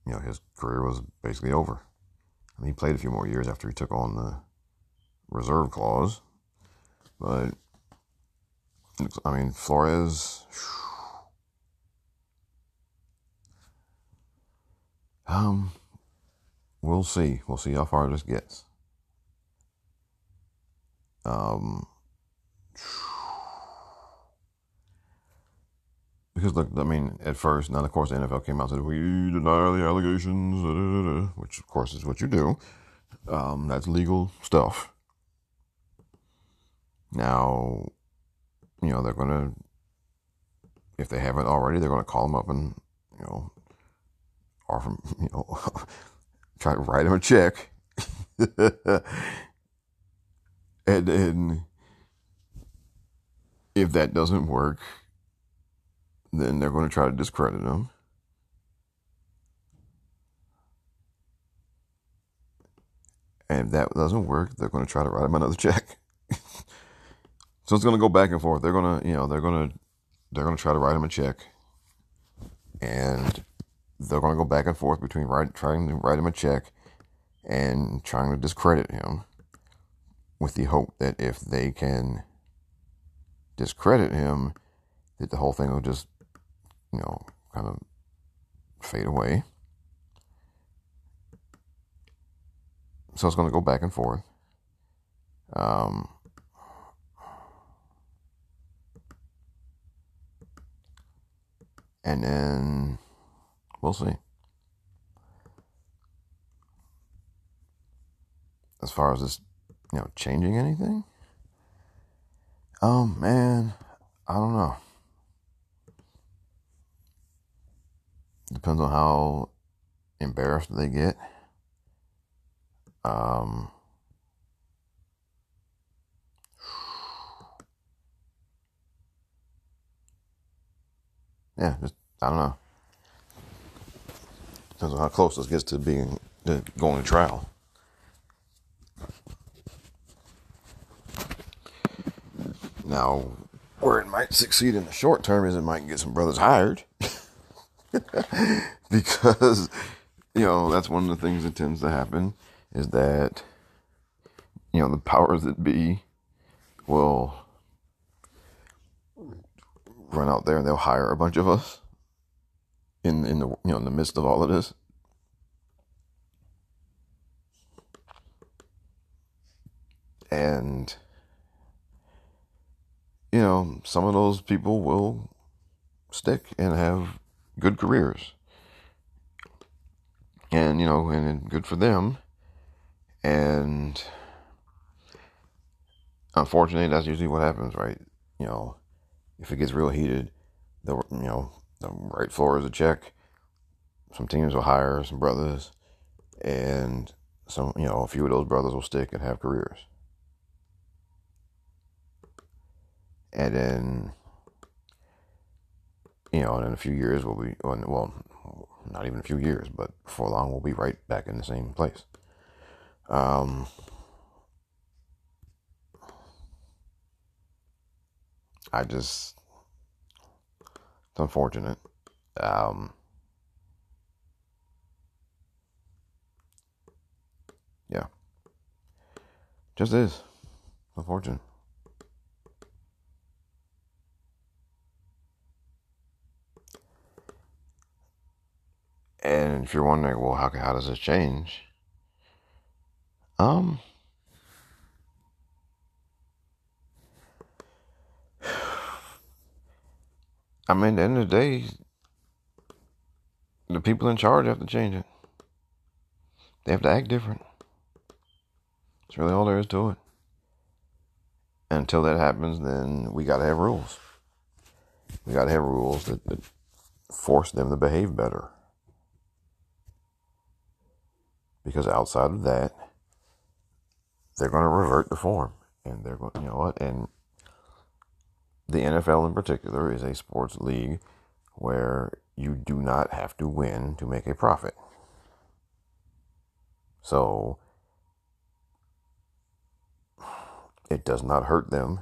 you know, his career was basically over. I mean, he played a few more years after he took on the reserve clause, but I mean, Flores. Um, we'll see. We'll see how far this gets. Um, because look, I mean, at first, now of course the NFL came out and said we deny the allegations, which of course is what you do. Um, that's legal stuff. Now, you know they're gonna, if they haven't already, they're gonna call them up and you know, offer you know, try to write him a check, and then if that doesn't work then they're going to try to discredit him. And if that doesn't work, they're going to try to write him another check. so it's going to go back and forth. They're going to, you know, they're going to, they're going to try to write him a check, and they're going to go back and forth between write, trying to write him a check and trying to discredit him, with the hope that if they can discredit him, that the whole thing will just you know, kind of fade away. So it's going to go back and forth. Um, and then we'll see. As far as this, you know, changing anything, um, man, I don't know. Depends on how embarrassed they get. Um, yeah, just I don't know. Depends on how close this gets to being to going to trial. Now, where it might succeed in the short term is it might get some brothers hired. because you know that's one of the things that tends to happen is that you know the powers that be will run out there and they'll hire a bunch of us in in the you know in the midst of all of this and you know some of those people will stick and have good careers. And, you know, and good for them. And unfortunately, that's usually what happens, right? You know, if it gets real heated, the you know, the right floor is a check. Some teams will hire some brothers, and some, you know, a few of those brothers will stick and have careers. and then you know, in a few years we'll be well, not even a few years, but before long we'll be right back in the same place. Um, I just it's unfortunate. Um, yeah, just is unfortunate. And if you're wondering, well, how how does this change? Um, I mean, at the end of the day, the people in charge have to change it. They have to act different. That's really all there is to it. And until that happens, then we got to have rules. We got to have rules that, that force them to behave better. Because outside of that, they're going to revert to form. And they're going, you know what? And the NFL in particular is a sports league where you do not have to win to make a profit. So it does not hurt them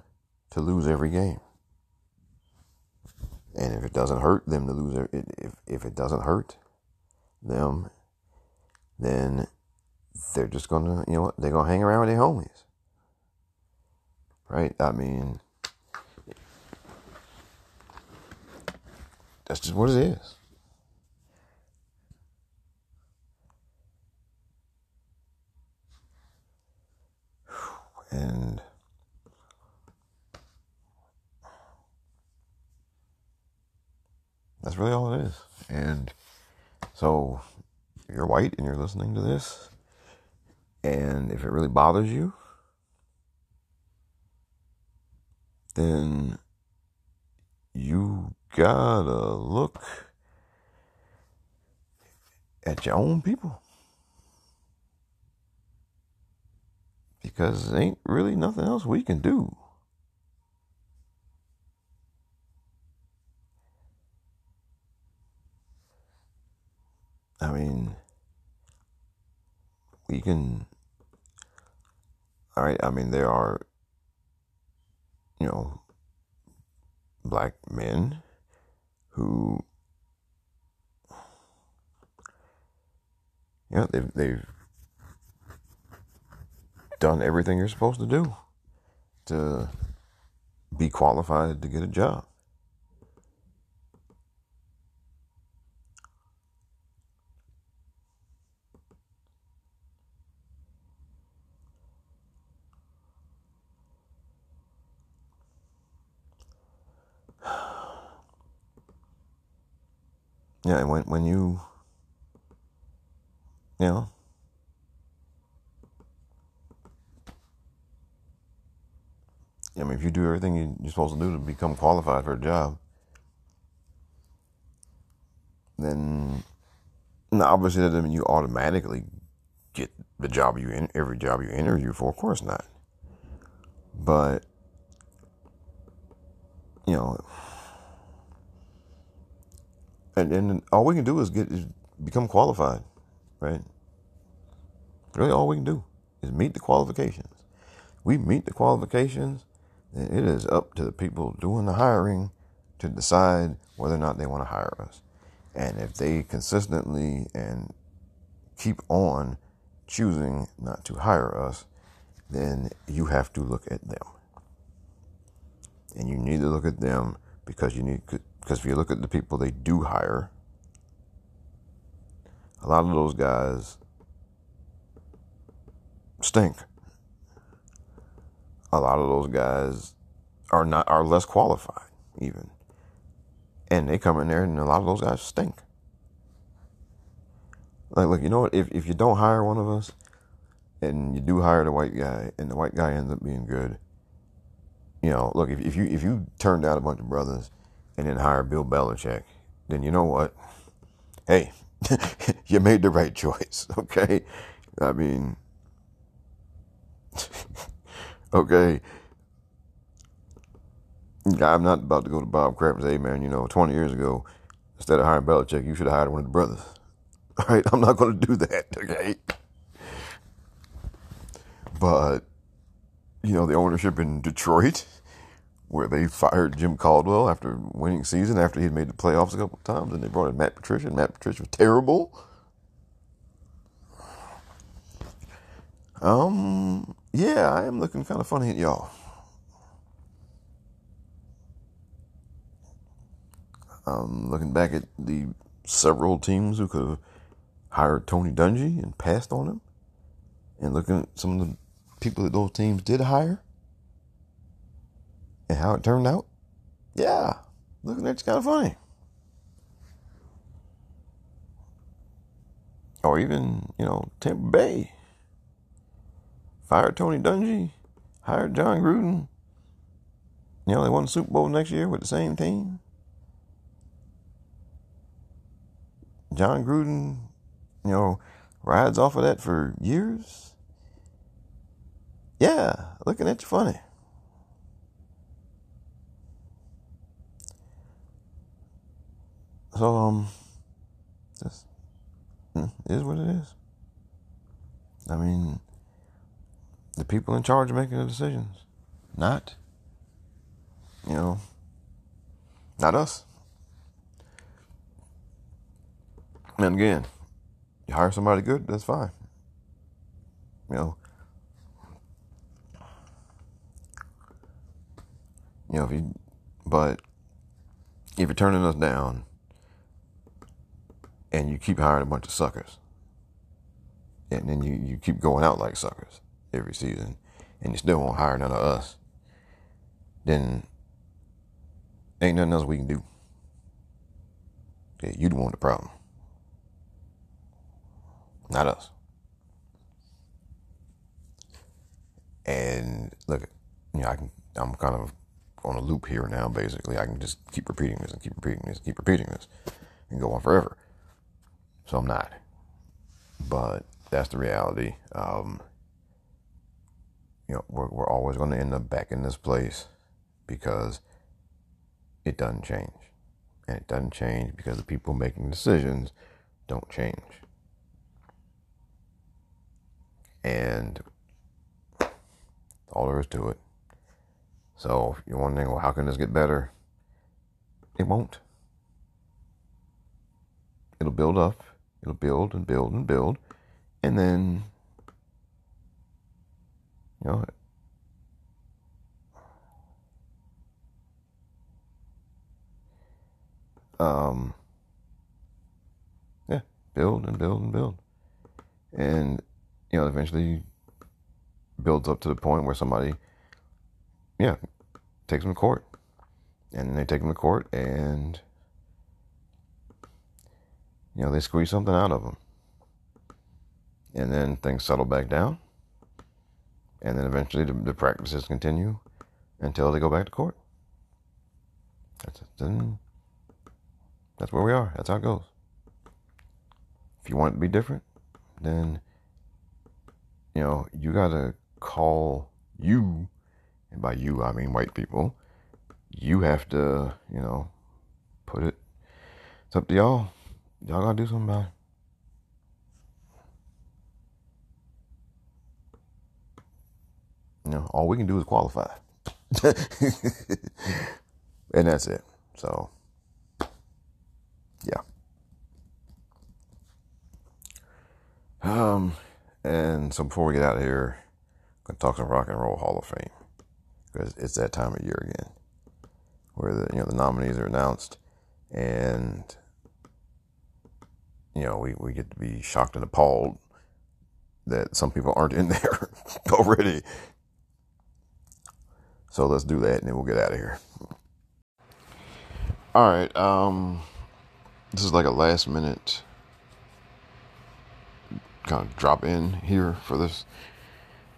to lose every game. And if it doesn't hurt them to lose, if, if it doesn't hurt them, then they're just gonna, you know what, they're gonna hang around with their homies. Right? I mean, that's just what it is. And that's really all it is. And so you're white and you're listening to this, and if it really bothers you, then you gotta look at your own people. Because ain't really nothing else we can do. I mean, we can. All right. I mean, there are, you know, black men who, you know, they've, they've done everything you're supposed to do to be qualified to get a job. Yeah, when when you you know I mean if you do everything you're supposed to do to become qualified for a job, then obviously that doesn't mean you automatically get the job you in every job you interview for. Of course not. But you know and and all we can do is get is become qualified, right? Really, all we can do is meet the qualifications. We meet the qualifications, then it is up to the people doing the hiring to decide whether or not they want to hire us. And if they consistently and keep on choosing not to hire us, then you have to look at them. And you need to look at them because you need because if you look at the people they do hire, a lot of those guys stink. A lot of those guys are not are less qualified even. And they come in there and a lot of those guys stink. Like look, you know what, if if you don't hire one of us and you do hire the white guy and the white guy ends up being good, you know, look, if, if you if you turned out a bunch of brothers and then hire Bill Belichick, then you know what? Hey, you made the right choice, okay? I mean, okay. I'm not about to go to Bob Kraft and say, hey, man, you know, 20 years ago, instead of hiring Belichick, you should have hired one of the brothers. All right, I'm not going to do that, okay? But, you know, the ownership in Detroit, where they fired Jim Caldwell after winning season, after he'd made the playoffs a couple of times, and they brought in Matt Patricia, and Matt Patricia was terrible. Um, yeah, I am looking kind of funny at y'all. Um, looking back at the several teams who could have hired Tony Dungy and passed on him, and looking at some of the people that those teams did hire and how it turned out, yeah, looking at it's kind of funny. Or even, you know, Tampa Bay fired Tony Dungy, hired Jon Gruden. You know, they won the Super Bowl next year with the same team. Jon Gruden, you know, rides off of that for years. Yeah, looking at you funny. So, um, this hmm, is what it is. I mean, the people in charge of making the decisions, not, you know, not us. And again, you hire somebody good, that's fine. You know, you know, if you, but if you're turning us down and you keep hiring a bunch of suckers, and then you, you keep going out like suckers every season, and you still won't hire none of us, then ain't nothing else we can do. Yeah, you the one the problem not us. And look, you know, I can, I'm kind of on a loop here now, basically. I can just keep repeating this and keep repeating this, and keep repeating this, and go on forever. So I'm not. But that's the reality. Um, you know, we're, we're always going to end up back in this place because it doesn't change. And it doesn't change because the people making decisions don't change. And all there is to it. So if you're wondering, well, how can this get better? It won't. It'll build up. It'll build and build and build. And then, you know, um, yeah, build and build and build. And you know, eventually builds up to the point where somebody, yeah, takes them to court. And they take them to court and, you know, they squeeze something out of them. And then things settle back down. And then eventually the, the practices continue until they go back to court. That's, that's where we are. That's how it goes. If you want it to be different, then you know, you gotta call you, and by you I mean white people. You have to, you know, put it. It's up to y'all. Y'all gotta do something about it. You know, all we can do is qualify. and that's it. So, yeah. Um, and so before we get out of here, I'm to talk some Rock and Roll Hall of Fame because it's that time of year again where the you know the nominees are announced and you know we, we get to be shocked and appalled that some people aren't in there already. So let's do that and then we'll get out of here. All right, um this is like a last minute kind of drop in here for this.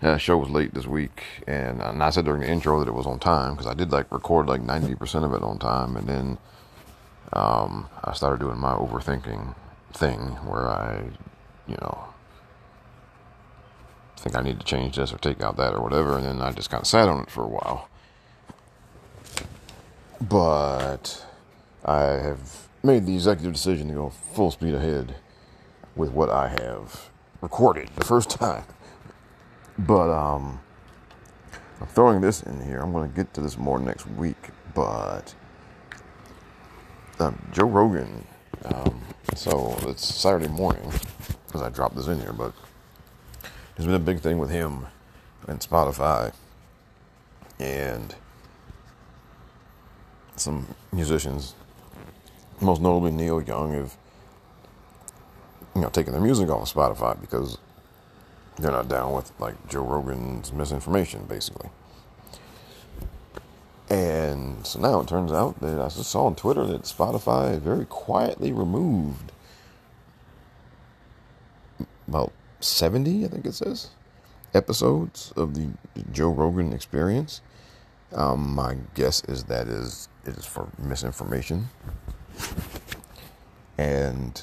Yeah, show was late this week, and, and I said during the intro that it was on time because I did like record like ninety percent of it on time, and then um, I started doing my overthinking thing where I, you know, think I need to change this or take out that or whatever, and then I just kind of sat on it for a while. but I have made the executive decision to go full speed ahead with what I have recorded the first time. But um, I'm throwing this in here. I'm going to get to this more next week. But um, Joe Rogan. Um, so it's Saturday morning because I dropped this in here. But there's been a big thing with him and Spotify and some musicians, most notably Neil Young, have you know taken their music off of Spotify because they're not down with like Joe Rogan's misinformation, basically. And so now it turns out that I just saw on Twitter that Spotify very quietly removed about 70, I think it says, episodes of the Joe Rogan experience. Um, my guess is that is it is for misinformation. And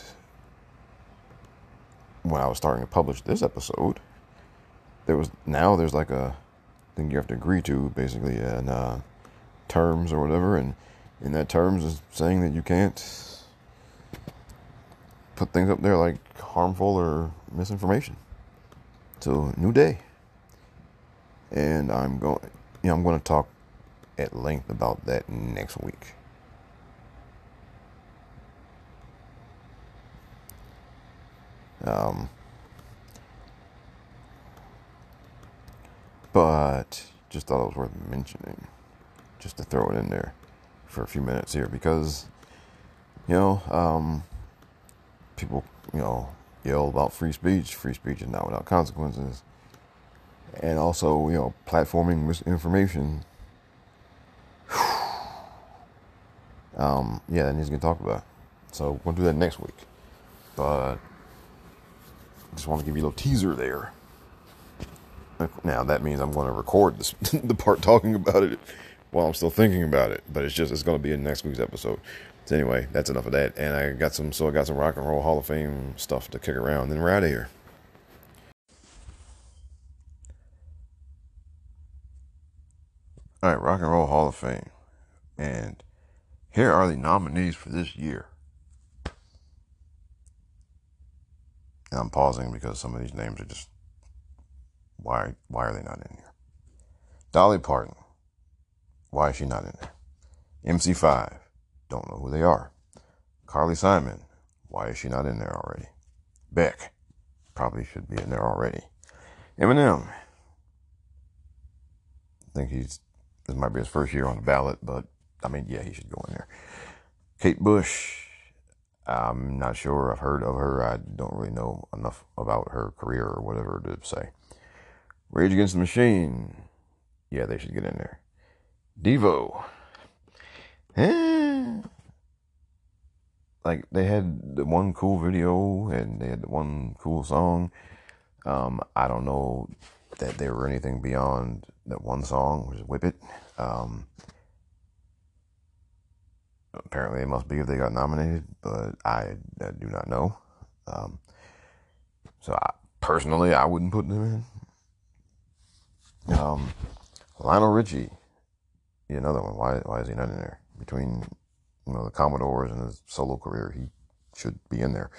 when I was starting to publish this episode, there was now there's like a thing you have to agree to, basically, and uh, terms or whatever, and in that terms is saying that you can't put things up there like harmful or misinformation. So new day, and I'm going. You know, I'm going to talk at length about that next week. Um, but just thought it was worth mentioning, just to throw it in there for a few minutes here because, you know, um, people, you know, yell about free speech. Free speech is not without consequences. And also, you know, platforming misinformation. um, yeah, that needs to get talked about. So we'll do that next week. But just want to give you a little teaser there. Now that means I'm going to record this, the part talking about it while I'm still thinking about it. But it's just it's going to be in next week's episode. So anyway, that's enough of that. And I got some so I got some rock and roll Hall of Fame stuff to kick around. Then we're out of here. All right, Rock and Roll Hall of Fame. And here are the nominees for this year. And I'm pausing because some of these names are just why why are they not in here? Dolly Parton. Why is she not in there? MC5. Don't know who they are. Carly Simon. Why is she not in there already? Beck. Probably should be in there already. Eminem. I think he's this might be his first year on the ballot, but I mean, yeah, he should go in there. Kate Bush. I'm not sure. I've heard of her. I don't really know enough about her career or whatever to say. Rage Against the Machine. Yeah, they should get in there. Devo. Eh. Like they had the one cool video and they had the one cool song. Um, I don't know that they were anything beyond that one song, which is Whip It. Um, apparently, it must be if they got nominated, but I, I do not know. Um, so, I, personally, I wouldn't put them in. Um, Lionel Richie, another one. Why why is he not in there? Between you know the Commodores and his solo career, he should be in there.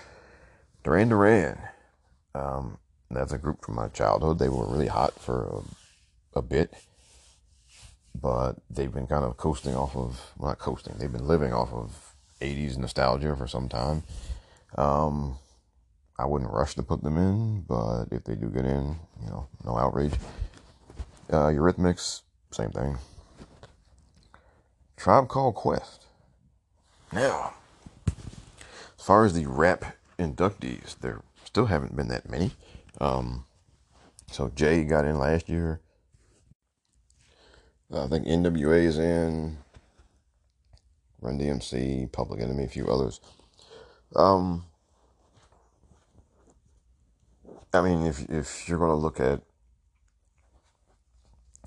Duran Duran, um, that's a group from my childhood. They were really hot for a, a bit, but they've been kind of coasting off of well, not coasting. They've been living off of '80s nostalgia for some time. Um, I wouldn't rush to put them in, but if they do get in, you know, no outrage. Uh, Eurythmics, same thing. Tribe Called Quest. Now, as far as the rap inductees, there still haven't been that many. Um, so Jay got in last year. I think NWA is in. Run DMC, Public Enemy, a few others. Um, I mean, if if you're going to look at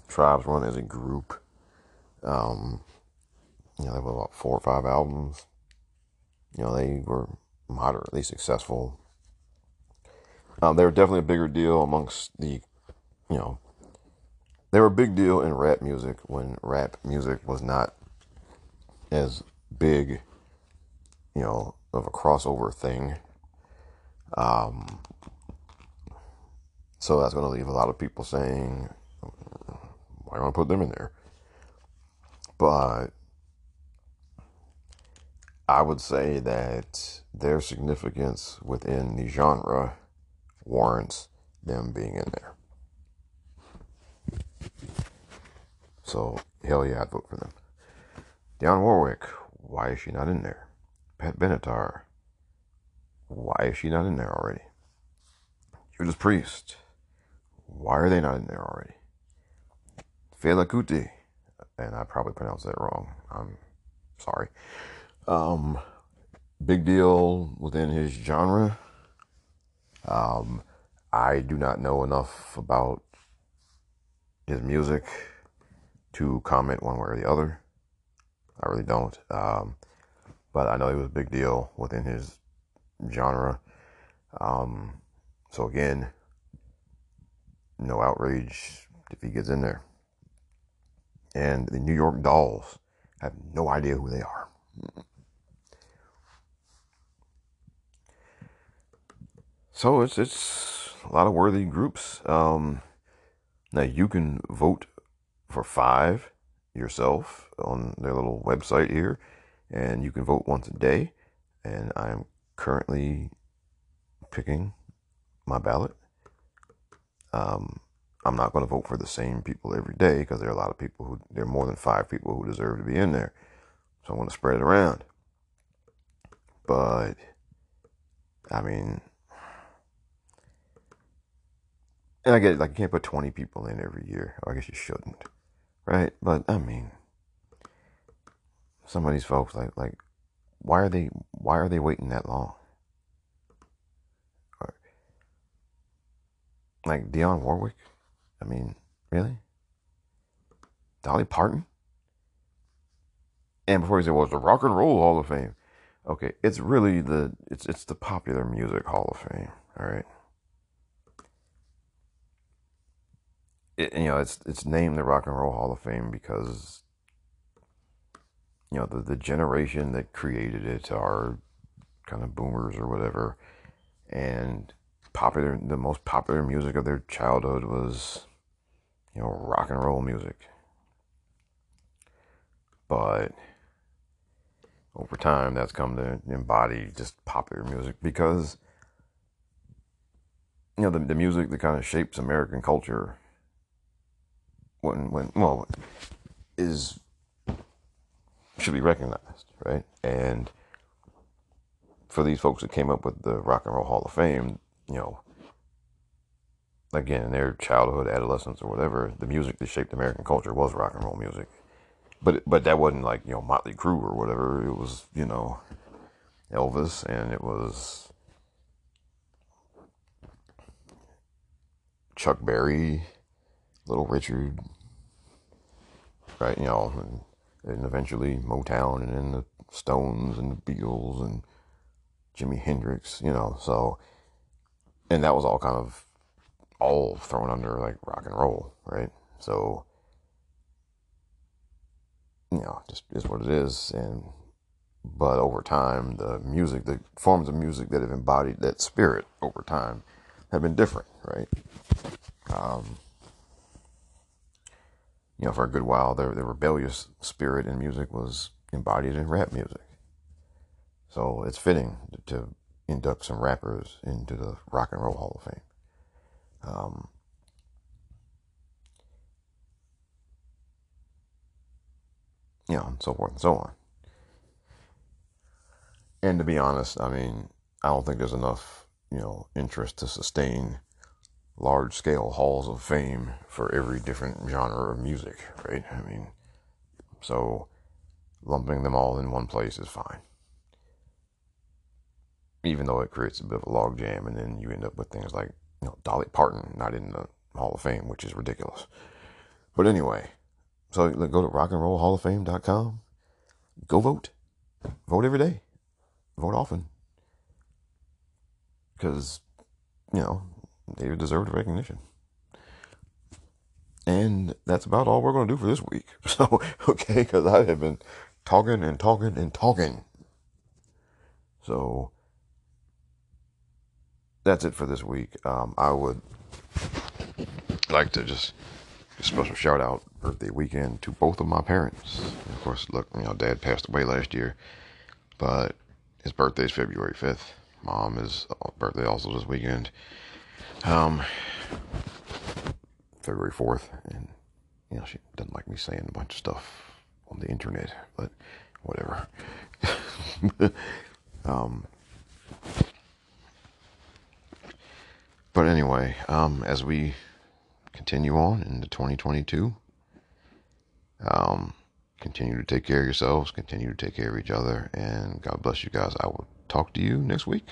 Tribes Run as a group. Um, you know, they have about four or five albums. You know, they were moderately successful. Um, they were definitely a bigger deal amongst the, you know, they were a big deal in rap music when rap music was not as big, you know, of a crossover thing. Um, so that's going to leave a lot of people saying, why do I put them in there? But I would say that their significance within the genre warrants them being in there. So, hell yeah, I'd vote for them. Dionne Warwick, why is she not in there? Pat Benatar, why is she not in there already? Judas Priest, why are they not in there already? Fela Kuti, and I probably pronounced that wrong. I'm sorry. Um, big deal within his genre. Um, I do not know enough about his music to comment one way or the other. I really don't. Um, but I know he was a big deal within his genre. Um, so again, no outrage if he gets in there. And the New York Dolls have no idea who they are. So it's it's a lot of worthy groups. Um, now you can vote for five yourself on their little website here, and you can vote once a day. And I'm currently picking my ballot. Um, I'm not going to vote for the same people every day because there are a lot of people who there are more than five people who deserve to be in there. So I want to spread it around. But I mean, and I get it, like you can't put 20 people in every year. Or I guess you shouldn't, right? But I mean, some of these folks, like like, why are they why are they waiting that long? Or, like Dionne Warwick, I mean, really? Dolly Parton? And before you say, well, it's the Rock and Roll Hall of Fame. Okay, it's really the it's it's the Popular Music Hall of Fame. All right. It, you know, it's it's named the Rock and Roll Hall of Fame because you know the the generation that created it are kind of boomers or whatever, and popular the most popular music of their childhood was you know rock and roll music, but over time that's come to embody just popular music because you know the, the music that kind of shapes american culture when when well is should be recognized right? And for these folks that came up with the rock and roll hall of fame you know again in their childhood adolescence or whatever the music that shaped american culture was rock and roll music. But but that wasn't like you know Motley Crue or whatever. It was you know Elvis, and it was Chuck Berry, Little Richard, right? You know, and, and eventually Motown, and then the Stones and the Beatles and Jimi Hendrix. You know, so and that was all kind of all thrown under like rock and roll, right? So you know, just is what it is. And but over time, the music, the forms of music that have embodied that spirit over time have been different, right? Um, you know, for a good while, the, the rebellious spirit in music was embodied in rap music. So it's fitting to induct some rappers into the Rock and Roll Hall of Fame. Um, you know, and so forth and so on. And to be honest, I mean, I don't think there's enough, you know, interest to sustain large scale halls of fame for every different genre of music, right? I mean, so lumping them all in one place is fine. Even though it creates a bit of a logjam, and then you end up with things like, you know, Dolly Parton not in the Hall of Fame, which is ridiculous. But anyway, so go to rockandrollhalloffame.com. Go vote. Vote every day. Vote often. Because, you know, they deserve the recognition. And that's about all we're going to do for this week. So, okay, because I have been talking and talking and talking. So that's it for this week. Um, I would like to just a special shout out birthday weekend to both of my parents. And of course, look, you know, dad passed away last year, but his birthday is February 5th. Mom is uh, birthday also this weekend. Um, February 4th. And, you know, she doesn't like me saying a bunch of stuff on the internet, but whatever. um, but anyway, um, as we continue on into 2022, um, continue to take care of yourselves, continue to take care of each other, and God bless you guys. I will talk to you next week.